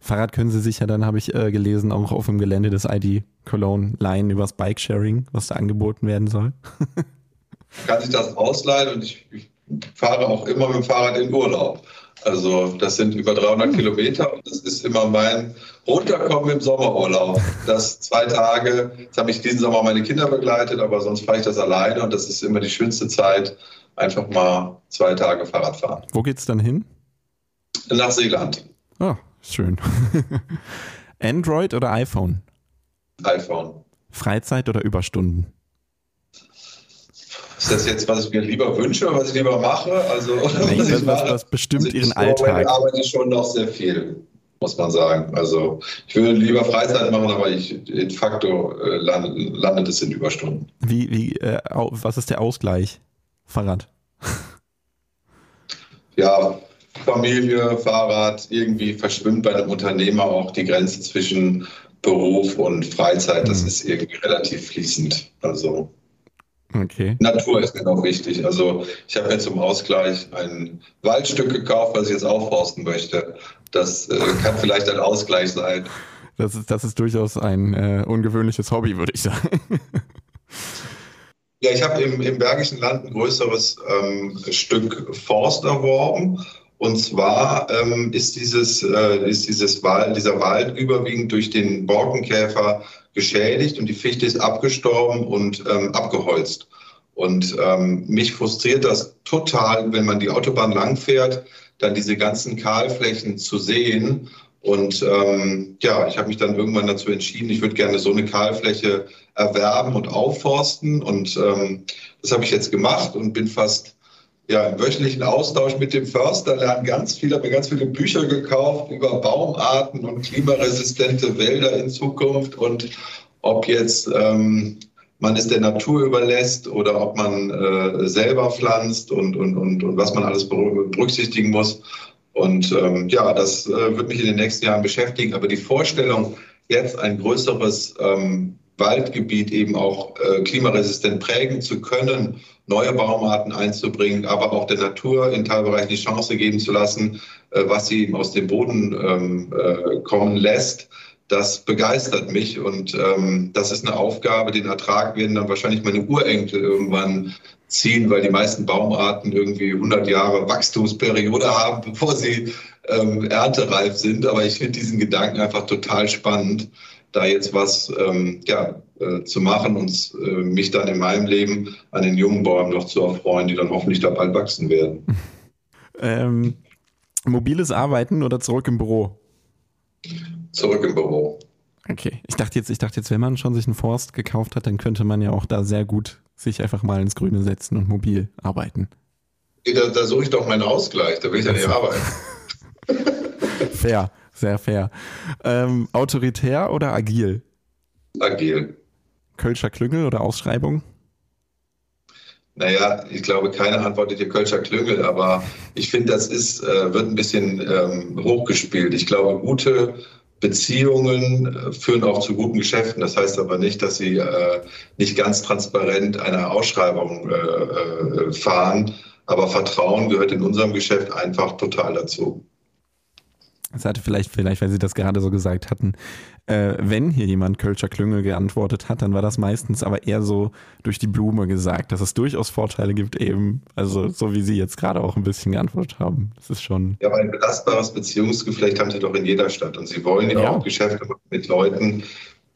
Fahrrad können Sie sich ja dann, habe ich äh, gelesen, auch auf dem Gelände des ID Cologne leihen übers Bikesharing, was da angeboten werden soll. [LAUGHS] Kann sich das ausleihen und ich, ich fahre auch immer mit dem Fahrrad in Urlaub. Also das sind über 300 hm. Kilometer und das ist immer mein Runterkommen im Sommerurlaub. Das zwei Tage, jetzt habe ich diesen Sommer meine Kinder begleitet, aber sonst fahre ich das alleine und das ist immer die schönste Zeit, einfach mal zwei Tage Fahrrad fahren. Wo geht es dann hin? Nach Seeland. Oh, schön. [LAUGHS] Android oder iPhone? iPhone. Freizeit oder Überstunden? Ist das jetzt, was ich mir lieber wünsche, was ich lieber mache? Also, nee, [LAUGHS] was, was, mache? was bestimmt also Ihren Alltag. Ich arbeite schon noch sehr viel, muss man sagen. Also ich würde lieber Freizeit machen, aber ich de facto äh, landet, landet es in Überstunden. Wie, wie, äh, was ist der Ausgleich? Fahrrad. ja, Familie, Fahrrad, irgendwie verschwimmt bei einem Unternehmer auch die Grenze zwischen Beruf und Freizeit. Das mhm. ist irgendwie relativ fließend. Also Okay. Natur ist mir noch wichtig. Also ich habe jetzt zum Ausgleich ein Waldstück gekauft, was ich jetzt aufforsten möchte. Das äh, kann vielleicht ein Ausgleich sein. Das ist, das ist durchaus ein äh, ungewöhnliches Hobby, würde ich sagen. Ja, ich habe im, im Bergischen Land ein größeres ähm, Stück Forst erworben. Und zwar ähm, ist, dieses, äh, ist dieses Wald, dieser Wald überwiegend durch den Borkenkäfer geschädigt und die Fichte ist abgestorben und ähm, abgeholzt. Und ähm, mich frustriert das total, wenn man die Autobahn langfährt, dann diese ganzen Kahlflächen zu sehen. Und ähm, ja, ich habe mich dann irgendwann dazu entschieden, ich würde gerne so eine Kahlfläche erwerben und aufforsten. Und ähm, das habe ich jetzt gemacht und bin fast ja, im wöchentlichen Austausch mit dem Förster, lernen ganz viel, habe mir ganz viele Bücher gekauft über Baumarten und klimaresistente Wälder in Zukunft und ob jetzt ähm, man es der Natur überlässt oder ob man äh, selber pflanzt und, und, und, und was man alles berücksichtigen muss. Und ähm, ja, das äh, wird mich in den nächsten Jahren beschäftigen. Aber die Vorstellung, jetzt ein größeres ähm, Waldgebiet eben auch äh, klimaresistent prägen zu können, neue Baumarten einzubringen, aber auch der Natur in Teilbereichen die Chance geben zu lassen, äh, was sie aus dem Boden ähm, äh, kommen lässt. Das begeistert mich und ähm, das ist eine Aufgabe, den Ertrag werden dann wahrscheinlich meine Urenkel irgendwann ziehen, weil die meisten Baumarten irgendwie 100 Jahre Wachstumsperiode [LAUGHS] haben, bevor sie ähm, erntereif sind. Aber ich finde diesen Gedanken einfach total spannend da jetzt was ähm, ja, äh, zu machen und äh, mich dann in meinem Leben an den jungen Bäumen noch zu erfreuen, die dann hoffentlich da bald wachsen werden. [LAUGHS] Ähm, mobiles Arbeiten oder zurück im Büro? Zurück im Büro. Okay, ich dachte jetzt, ich dachte jetzt, wenn man schon sich einen Forst gekauft hat, dann könnte man ja auch da sehr gut sich einfach mal ins Grüne setzen und mobil arbeiten. Da, da suche ich doch meinen Ausgleich, da will ich ja nicht arbeiten. [LAUGHS] Fair. Sehr fair. Ähm, autoritär oder agil? Agil. Kölscher Klüngel oder Ausschreibung? Naja, ich glaube, keiner antwortet hier Kölscher Klüngel, aber ich finde, das ist, äh, wird ein bisschen ähm, hochgespielt. Ich glaube, gute Beziehungen äh, führen auch zu guten Geschäften. Das heißt aber nicht, dass sie äh, nicht ganz transparent eine Ausschreibung äh, äh fahren. Aber Vertrauen gehört in unserem Geschäft einfach total dazu. Es hatte vielleicht, vielleicht, weil Sie das gerade so gesagt hatten, äh, wenn hier jemand Kölscher Klüngel geantwortet hat, dann war das meistens aber eher so durch die Blume gesagt, dass es durchaus Vorteile gibt eben, also so wie Sie jetzt gerade auch ein bisschen geantwortet haben. Das ist schon. Ja, aber ein belastbares Beziehungsgeflecht haben Sie doch in jeder Stadt und Sie wollen ja, ja. auch Geschäfte machen mit Leuten,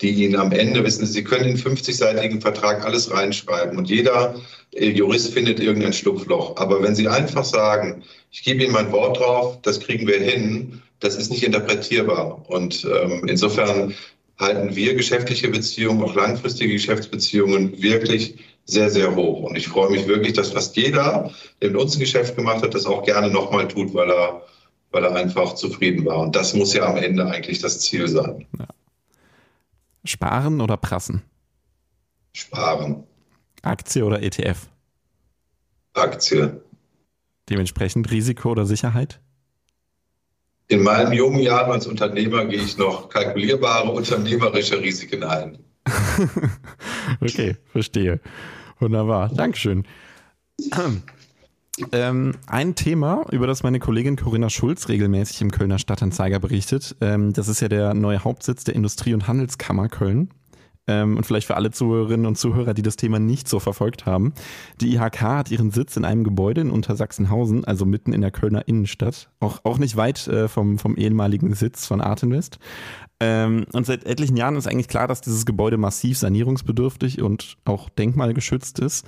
die Ihnen am Ende, wissen Sie, Sie können in 50-seitigen Vertrag alles reinschreiben und jeder äh, Jurist findet irgendein Schlupfloch. Aber wenn Sie einfach sagen, ich gebe Ihnen mein Wort drauf, das kriegen wir hin, das ist nicht interpretierbar. Und ähm, insofern halten wir geschäftliche Beziehungen, auch langfristige Geschäftsbeziehungen wirklich sehr, sehr hoch. Und ich freue mich wirklich, dass fast jeder, der mit uns ein Geschäft gemacht hat, das auch gerne nochmal tut, weil er, weil er einfach zufrieden war. Und das muss ja am Ende eigentlich das Ziel sein. Ja. Sparen oder prassen? Sparen. Aktie oder ETF? Aktie. Dementsprechend Risiko oder Sicherheit? In meinen jungen Jahren als Unternehmer gehe ich noch kalkulierbare unternehmerische Risiken ein. [LAUGHS] okay, verstehe. Wunderbar. Dankeschön. [CLEARS THROAT] Ähm, ein Thema, über das meine Kollegin Corinna Schulz regelmäßig im Kölner Stadtanzeiger berichtet, ähm, das ist ja der neue Hauptsitz der Industrie- und Handelskammer Köln. Ähm, und vielleicht für alle Zuhörerinnen und Zuhörer, die das Thema nicht so verfolgt haben. Die IHK hat ihren Sitz in einem Gebäude in Untersachsenhausen, also mitten in der Kölner Innenstadt. Auch, auch nicht weit äh, vom, vom ehemaligen Sitz von Artinvest. Ähm, und seit etlichen Jahren ist eigentlich klar, dass dieses Gebäude massiv sanierungsbedürftig und auch denkmalgeschützt ist.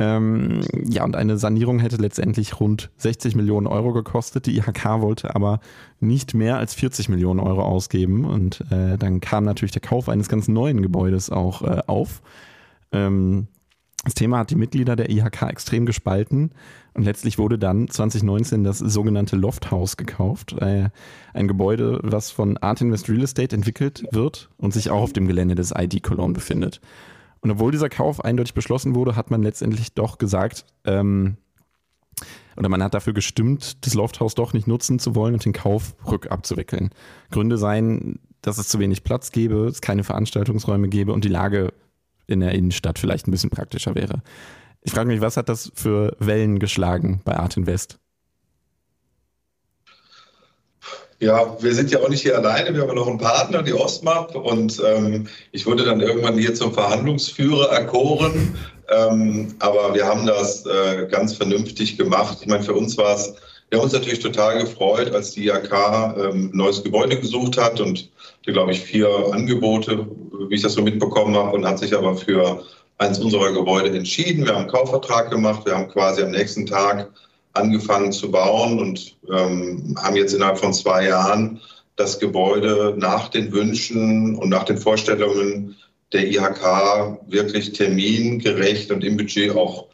Ähm, ja, und eine Sanierung hätte letztendlich rund 60 Millionen Euro gekostet. Die IHK wollte aber nicht mehr als 40 Millionen Euro ausgeben. Und äh, dann kam natürlich der Kauf eines ganz neuen Gebäudes auch äh, auf. Ähm, das Thema hat die Mitglieder der IHK extrem gespalten. Und letztlich wurde dann 2019 das sogenannte Lofthaus gekauft. Äh, ein Gebäude, was von Art Invest Real Estate entwickelt wird und sich auch auf dem Gelände des ID Cologne befindet. Und obwohl dieser Kauf eindeutig beschlossen wurde, hat man letztendlich doch gesagt, ähm, oder man hat dafür gestimmt, das Lofthaus doch nicht nutzen zu wollen und den Kauf rückabzuwickeln. Gründe seien, dass es zu wenig Platz gäbe, es keine Veranstaltungsräume gäbe und die Lage in der Innenstadt vielleicht ein bisschen praktischer wäre. Ich frage mich, was hat das für Wellen geschlagen bei Art Invest? Ja, wir sind ja auch nicht hier alleine. Wir haben noch einen Partner, die Ostmap. Und ähm, ich wurde dann irgendwann hier zum Verhandlungsführer erkoren. Ähm, aber wir haben das äh, ganz vernünftig gemacht. Ich meine, für uns war es, wir haben uns natürlich total gefreut, als die IAK ähm, neues Gebäude gesucht hat und glaube ich, vier Angebote, wie ich das so mitbekommen habe, und hat sich aber für eins unserer Gebäude entschieden. Wir haben einen Kaufvertrag gemacht. Wir haben quasi am nächsten Tag angefangen zu bauen und ähm, haben jetzt innerhalb von zwei Jahren das Gebäude nach den Wünschen und nach den Vorstellungen der IHK wirklich termingerecht und im Budget auch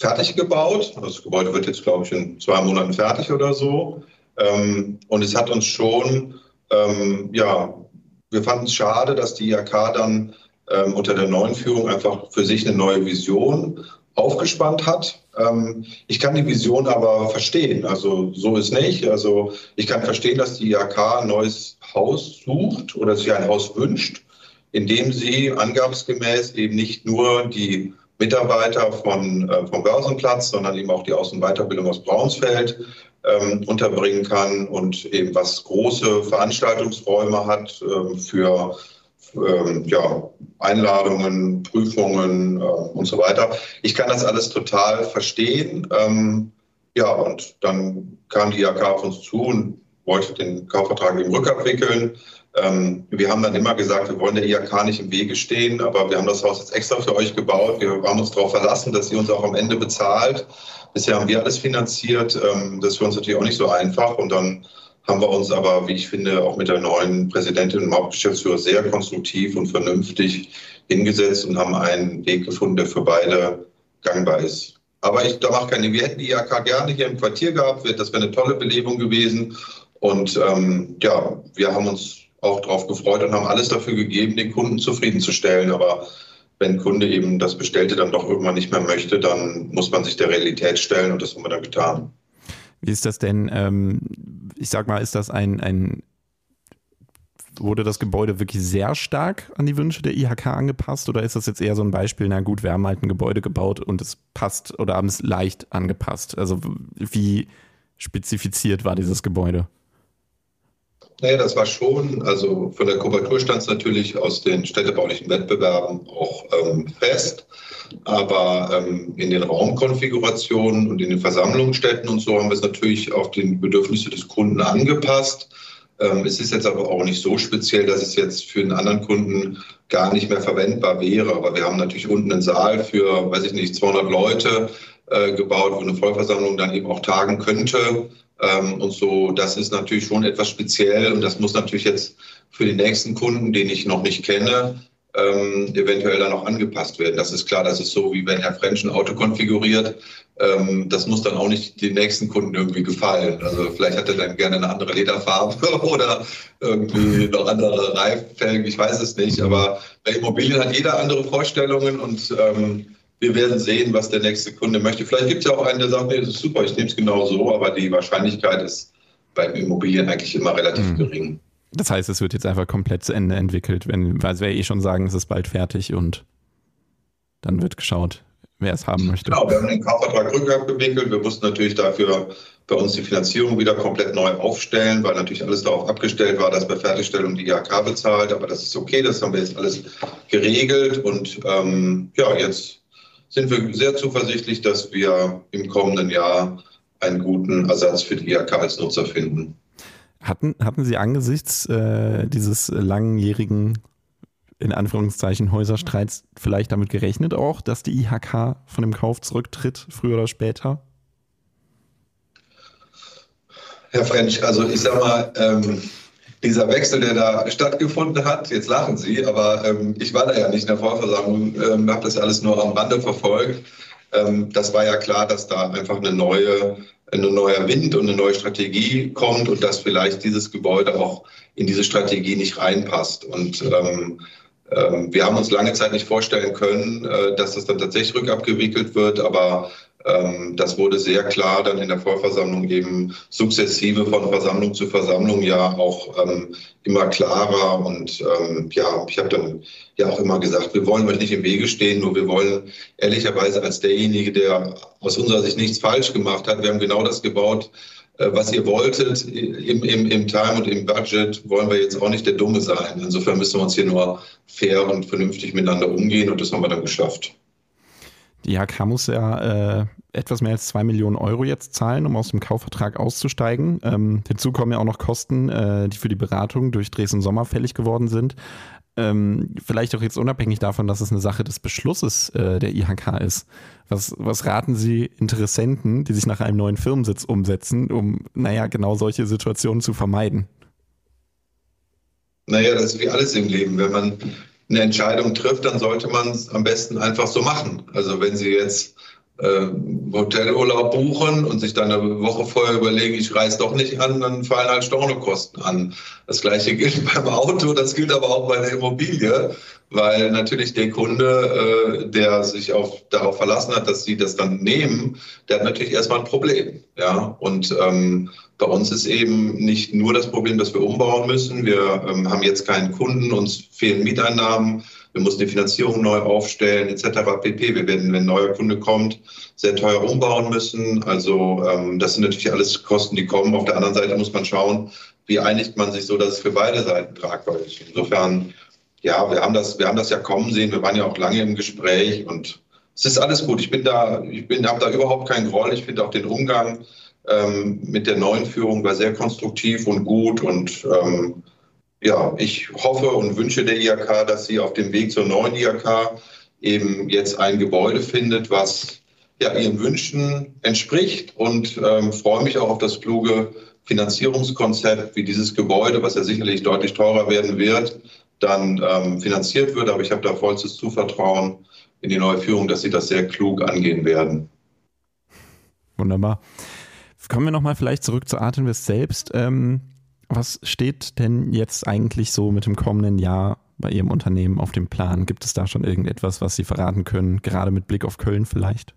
fertig gebaut. Das Gebäude wird jetzt, glaube ich, in zwei Monaten fertig oder so. Ähm, und es hat uns schon, ähm, ja, wir fanden es schade, dass die IHK dann ähm, unter der neuen Führung einfach für sich eine neue Vision aufgespannt hat. Ähm, ich kann die Vision aber verstehen. Also so ist nicht. Also ich kann verstehen, dass die IHK ein neues Haus sucht oder sich ein Haus wünscht, in dem sie angabsgemäß eben nicht nur die Mitarbeiter von, äh, vom Börsenplatz, sondern eben auch die Außen- und Weiterbildung aus Braunsfeld ähm, unterbringen kann und eben was große Veranstaltungsräume hat äh, für ähm, ja, Einladungen, Prüfungen äh, und so weiter. Ich kann das alles total verstehen. Ähm, ja, und dann kam die IHK auf uns zu und wollte den Kaufvertrag eben rückabwickeln. Ähm, wir haben dann immer gesagt, wir wollen der IHK nicht im Wege stehen, aber wir haben das Haus jetzt extra für euch gebaut. Wir haben uns darauf verlassen, dass sie uns auch am Ende bezahlt. Bisher haben wir alles finanziert. Ähm, das ist für uns natürlich auch nicht so einfach. Und dann haben wir uns aber, wie ich finde, auch mit der neuen Präsidentin und Hauptgeschäftsführer sehr konstruktiv und vernünftig hingesetzt und haben einen Weg gefunden, der für beide gangbar ist. Aber ich da mache keine, wir hätten die IAK gerne hier im Quartier gehabt, das wäre eine tolle Belebung gewesen. Und ähm, ja, wir haben uns auch darauf gefreut und haben alles dafür gegeben, den Kunden zufriedenzustellen. Aber wenn Kunde eben das Bestellte dann doch irgendwann nicht mehr möchte, dann muss man sich der Realität stellen und das haben wir dann getan. Wie ist das denn? Ähm, ich sag mal, ist das ein, ein wurde das Gebäude wirklich sehr stark an die Wünsche der IHK angepasst oder ist das jetzt eher so ein Beispiel, na gut, wir haben halt ein Gebäude gebaut und es passt oder haben es leicht angepasst? Also wie spezifiziert war dieses Gebäude? Naja, das war schon, also von der Kubatur stand es natürlich aus den städtebaulichen Wettbewerben auch ähm, fest. Aber ähm, in den Raumkonfigurationen und in den Versammlungsstätten und so haben wir es natürlich auf die Bedürfnisse des Kunden angepasst. Ähm, es ist jetzt aber auch nicht so speziell, dass es jetzt für einen anderen Kunden gar nicht mehr verwendbar wäre. Aber wir haben natürlich unten einen Saal für, weiß ich nicht, 200 Leute äh, gebaut, wo eine Vollversammlung dann eben auch tagen könnte. Ähm, und so, das ist natürlich schon etwas speziell und das muss natürlich jetzt für den nächsten Kunden, den ich noch nicht kenne, ähm, eventuell dann auch angepasst werden. Das ist klar, das ist so, wie wenn Herr French ein Auto konfiguriert. Ähm, das muss dann auch nicht den nächsten Kunden irgendwie gefallen. Also vielleicht hat er dann gerne eine andere Lederfarbe [LAUGHS] oder irgendwie noch andere Reiffelgen, ich weiß es nicht. Aber bei Immobilien hat jeder andere Vorstellungen und ähm, wir werden sehen, was der nächste Kunde möchte. Vielleicht gibt es ja auch einen, der sagt, nee, das ist super, ich nehme es genau so, aber die Wahrscheinlichkeit ist beim Immobilien eigentlich immer relativ mhm. gering. Das heißt, es wird jetzt einfach komplett zu Ende entwickelt, wenn, weil es wäre eh schon sagen, es ist bald fertig und dann wird geschaut, wer es haben möchte. Genau, wir haben den Kaufvertrag rückabgewickelt. Wir mussten natürlich dafür bei uns die Finanzierung wieder komplett neu aufstellen, weil natürlich alles darauf abgestellt war, dass bei Fertigstellung die IHK bezahlt. Aber das ist okay, das haben wir jetzt alles geregelt. Und ähm, ja, jetzt sind wir sehr zuversichtlich, dass wir im kommenden Jahr einen guten Ersatz für die IHK als Nutzer finden. Hatten, hatten Sie angesichts äh, dieses langjährigen, in Anführungszeichen, Häuserstreits vielleicht damit gerechnet auch, dass die IHK von dem Kauf zurücktritt, früher oder später? Herr French, also ich sag mal, ähm, dieser Wechsel, der da stattgefunden hat, jetzt lachen Sie, aber ähm, ich war da ja nicht in der Vollversammlung, ähm, habe das ja alles nur am Rande verfolgt. Ähm, das war ja klar, dass da einfach eine neue ein neuer Wind und eine neue Strategie kommt und dass vielleicht dieses Gebäude auch in diese Strategie nicht reinpasst. Und ähm, ähm, wir haben uns lange Zeit nicht vorstellen können, äh, dass das dann tatsächlich rückabgewickelt wird, aber das wurde sehr klar dann in der Vollversammlung eben sukzessive von Versammlung zu Versammlung ja auch ähm, immer klarer. Und ähm, ja, ich habe dann ja auch immer gesagt, wir wollen euch nicht im Wege stehen, nur wir wollen ehrlicherweise als derjenige, der aus unserer Sicht nichts falsch gemacht hat, wir haben genau das gebaut, äh, was ihr wolltet im, im, im Time und im Budget, wollen wir jetzt auch nicht der Dumme sein. Insofern müssen wir uns hier nur fair und vernünftig miteinander umgehen und das haben wir dann geschafft. Die IHK muss ja äh, etwas mehr als zwei Millionen Euro jetzt zahlen, um aus dem Kaufvertrag auszusteigen. Ähm, hinzu kommen ja auch noch Kosten, äh, die für die Beratung durch Dresden Sommer fällig geworden sind. Ähm, vielleicht auch jetzt unabhängig davon, dass es eine Sache des Beschlusses äh, der IHK ist. Was, was raten Sie Interessenten, die sich nach einem neuen Firmensitz umsetzen, um, naja, genau solche Situationen zu vermeiden? Naja, das ist wie alles im Leben. Wenn man eine Entscheidung trifft, dann sollte man es am besten einfach so machen. Also wenn Sie jetzt äh, Hotelurlaub buchen und sich dann eine Woche vorher überlegen, ich reise doch nicht an, dann fallen halt Stornokosten an. Das gleiche gilt [LAUGHS] beim Auto, das gilt aber auch bei der Immobilie, weil natürlich der Kunde, äh, der sich auf, darauf verlassen hat, dass sie das dann nehmen, der hat natürlich erstmal ein Problem. Ja? Und ähm, bei uns ist eben nicht nur das Problem, dass wir umbauen müssen. Wir ähm, haben jetzt keinen Kunden, uns fehlen Mieteinnahmen wir mussten die Finanzierung neu aufstellen etc. pp. Wir werden, wenn ein neuer Kunde kommt, sehr teuer umbauen müssen. Also ähm, das sind natürlich alles Kosten, die kommen. Auf der anderen Seite muss man schauen, wie einigt man sich so, dass es für beide Seiten tragbar ist. Insofern, ja, wir haben das, wir haben das ja kommen sehen. Wir waren ja auch lange im Gespräch und es ist alles gut. Ich bin da, ich bin, habe da überhaupt keinen Groll. Ich finde auch den Umgang ähm, mit der neuen Führung war sehr konstruktiv und gut und ähm, ja, ich hoffe und wünsche der IHK, dass sie auf dem Weg zur neuen IHK eben jetzt ein Gebäude findet, was ja, ihren Wünschen entspricht und ähm, freue mich auch auf das kluge Finanzierungskonzept, wie dieses Gebäude, was ja sicherlich deutlich teurer werden wird, dann ähm, finanziert wird. Aber ich habe da vollstes Zuvertrauen in die neue Führung, dass sie das sehr klug angehen werden. Wunderbar. Kommen wir nochmal vielleicht zurück zu Artinvest selbst. Ähm, was steht denn jetzt eigentlich so mit dem kommenden Jahr bei Ihrem Unternehmen auf dem Plan? Gibt es da schon irgendetwas, was Sie verraten können, gerade mit Blick auf Köln vielleicht?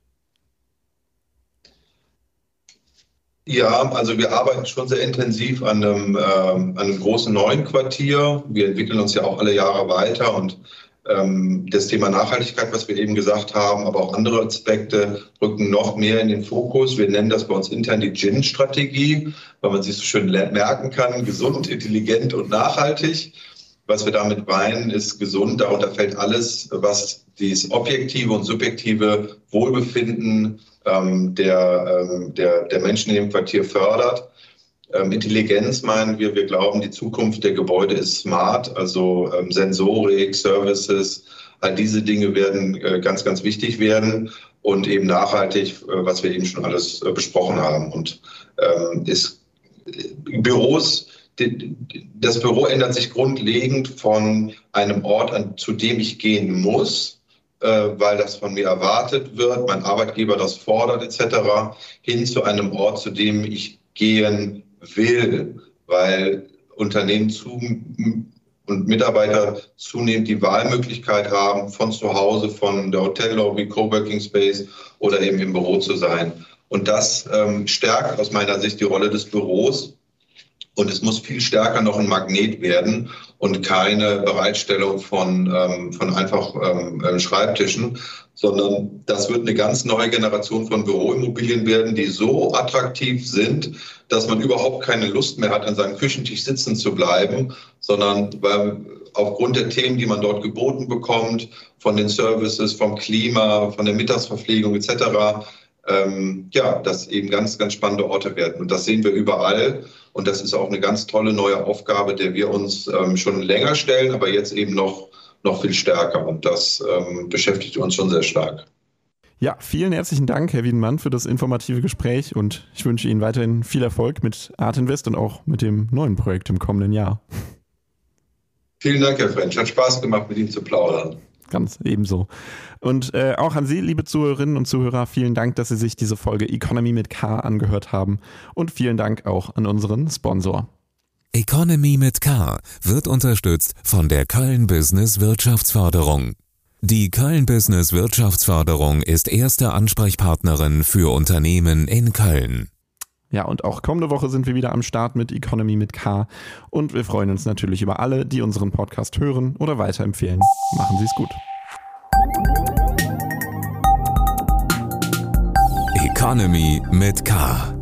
Ja, also wir arbeiten schon sehr intensiv an einem, äh, an einem großen neuen Quartier. Wir entwickeln uns ja auch alle Jahre weiter und ähm, das Thema Nachhaltigkeit, was wir eben gesagt haben, aber auch andere Aspekte rücken noch mehr in den Fokus. Wir nennen das bei uns intern die GIN-Strategie, weil man sich so schön merken kann, gesund, intelligent und nachhaltig. Was wir damit meinen, ist gesund. Darunter fällt alles, was dieses objektive und subjektive Wohlbefinden ähm, der, ähm, der, der Menschen in dem Quartier fördert. Ähm, Intelligenz meinen wir, wir glauben, die Zukunft der Gebäude ist smart, also ähm, Sensorik, Services, all diese Dinge werden äh, ganz, ganz wichtig werden und eben nachhaltig, äh, was wir eben schon alles äh, besprochen haben. Und ähm, ist, äh, Büros, die, das Büro ändert sich grundlegend von einem Ort, an, zu dem ich gehen muss, äh, weil das von mir erwartet wird, mein Arbeitgeber das fordert etc., hin zu einem Ort, zu dem ich gehen will, weil Unternehmen zu und Mitarbeiter zunehmend die Wahlmöglichkeit haben, von zu Hause, von der Hotellobby, Coworking Space oder eben im Büro zu sein. Und das ähm, stärkt aus meiner Sicht die Rolle des Büros. Und es muss viel stärker noch ein Magnet werden und keine Bereitstellung von, ähm, von einfach ähm, äh, Schreibtischen, sondern das wird eine ganz neue Generation von Büroimmobilien werden, die so attraktiv sind, dass man überhaupt keine Lust mehr hat, an seinem Küchentisch sitzen zu bleiben, sondern weil aufgrund der Themen, die man dort geboten bekommt, von den Services, vom Klima, von der Mittagsverpflegung etc., ähm, ja, dass eben ganz, ganz spannende Orte werden. Und das sehen wir überall. Und das ist auch eine ganz tolle neue Aufgabe, der wir uns ähm, schon länger stellen, aber jetzt eben noch noch viel stärker. Und das ähm, beschäftigt uns schon sehr stark. Ja, vielen herzlichen Dank, Herr Wiedenmann, für das informative Gespräch und ich wünsche Ihnen weiterhin viel Erfolg mit Art Invest und auch mit dem neuen Projekt im kommenden Jahr. Vielen Dank, Herr French. Hat Spaß gemacht, mit Ihnen zu plaudern. Ganz ebenso. Und äh, auch an Sie, liebe Zuhörerinnen und Zuhörer, vielen Dank, dass Sie sich diese Folge Economy mit K angehört haben. Und vielen Dank auch an unseren Sponsor. Economy mit K wird unterstützt von der Köln Business Wirtschaftsförderung. Die Köln Business Wirtschaftsförderung ist erste Ansprechpartnerin für Unternehmen in Köln. Ja, und auch kommende Woche sind wir wieder am Start mit Economy mit K. Und wir freuen uns natürlich über alle, die unseren Podcast hören oder weiterempfehlen. Machen Sie es gut. Economy mit K.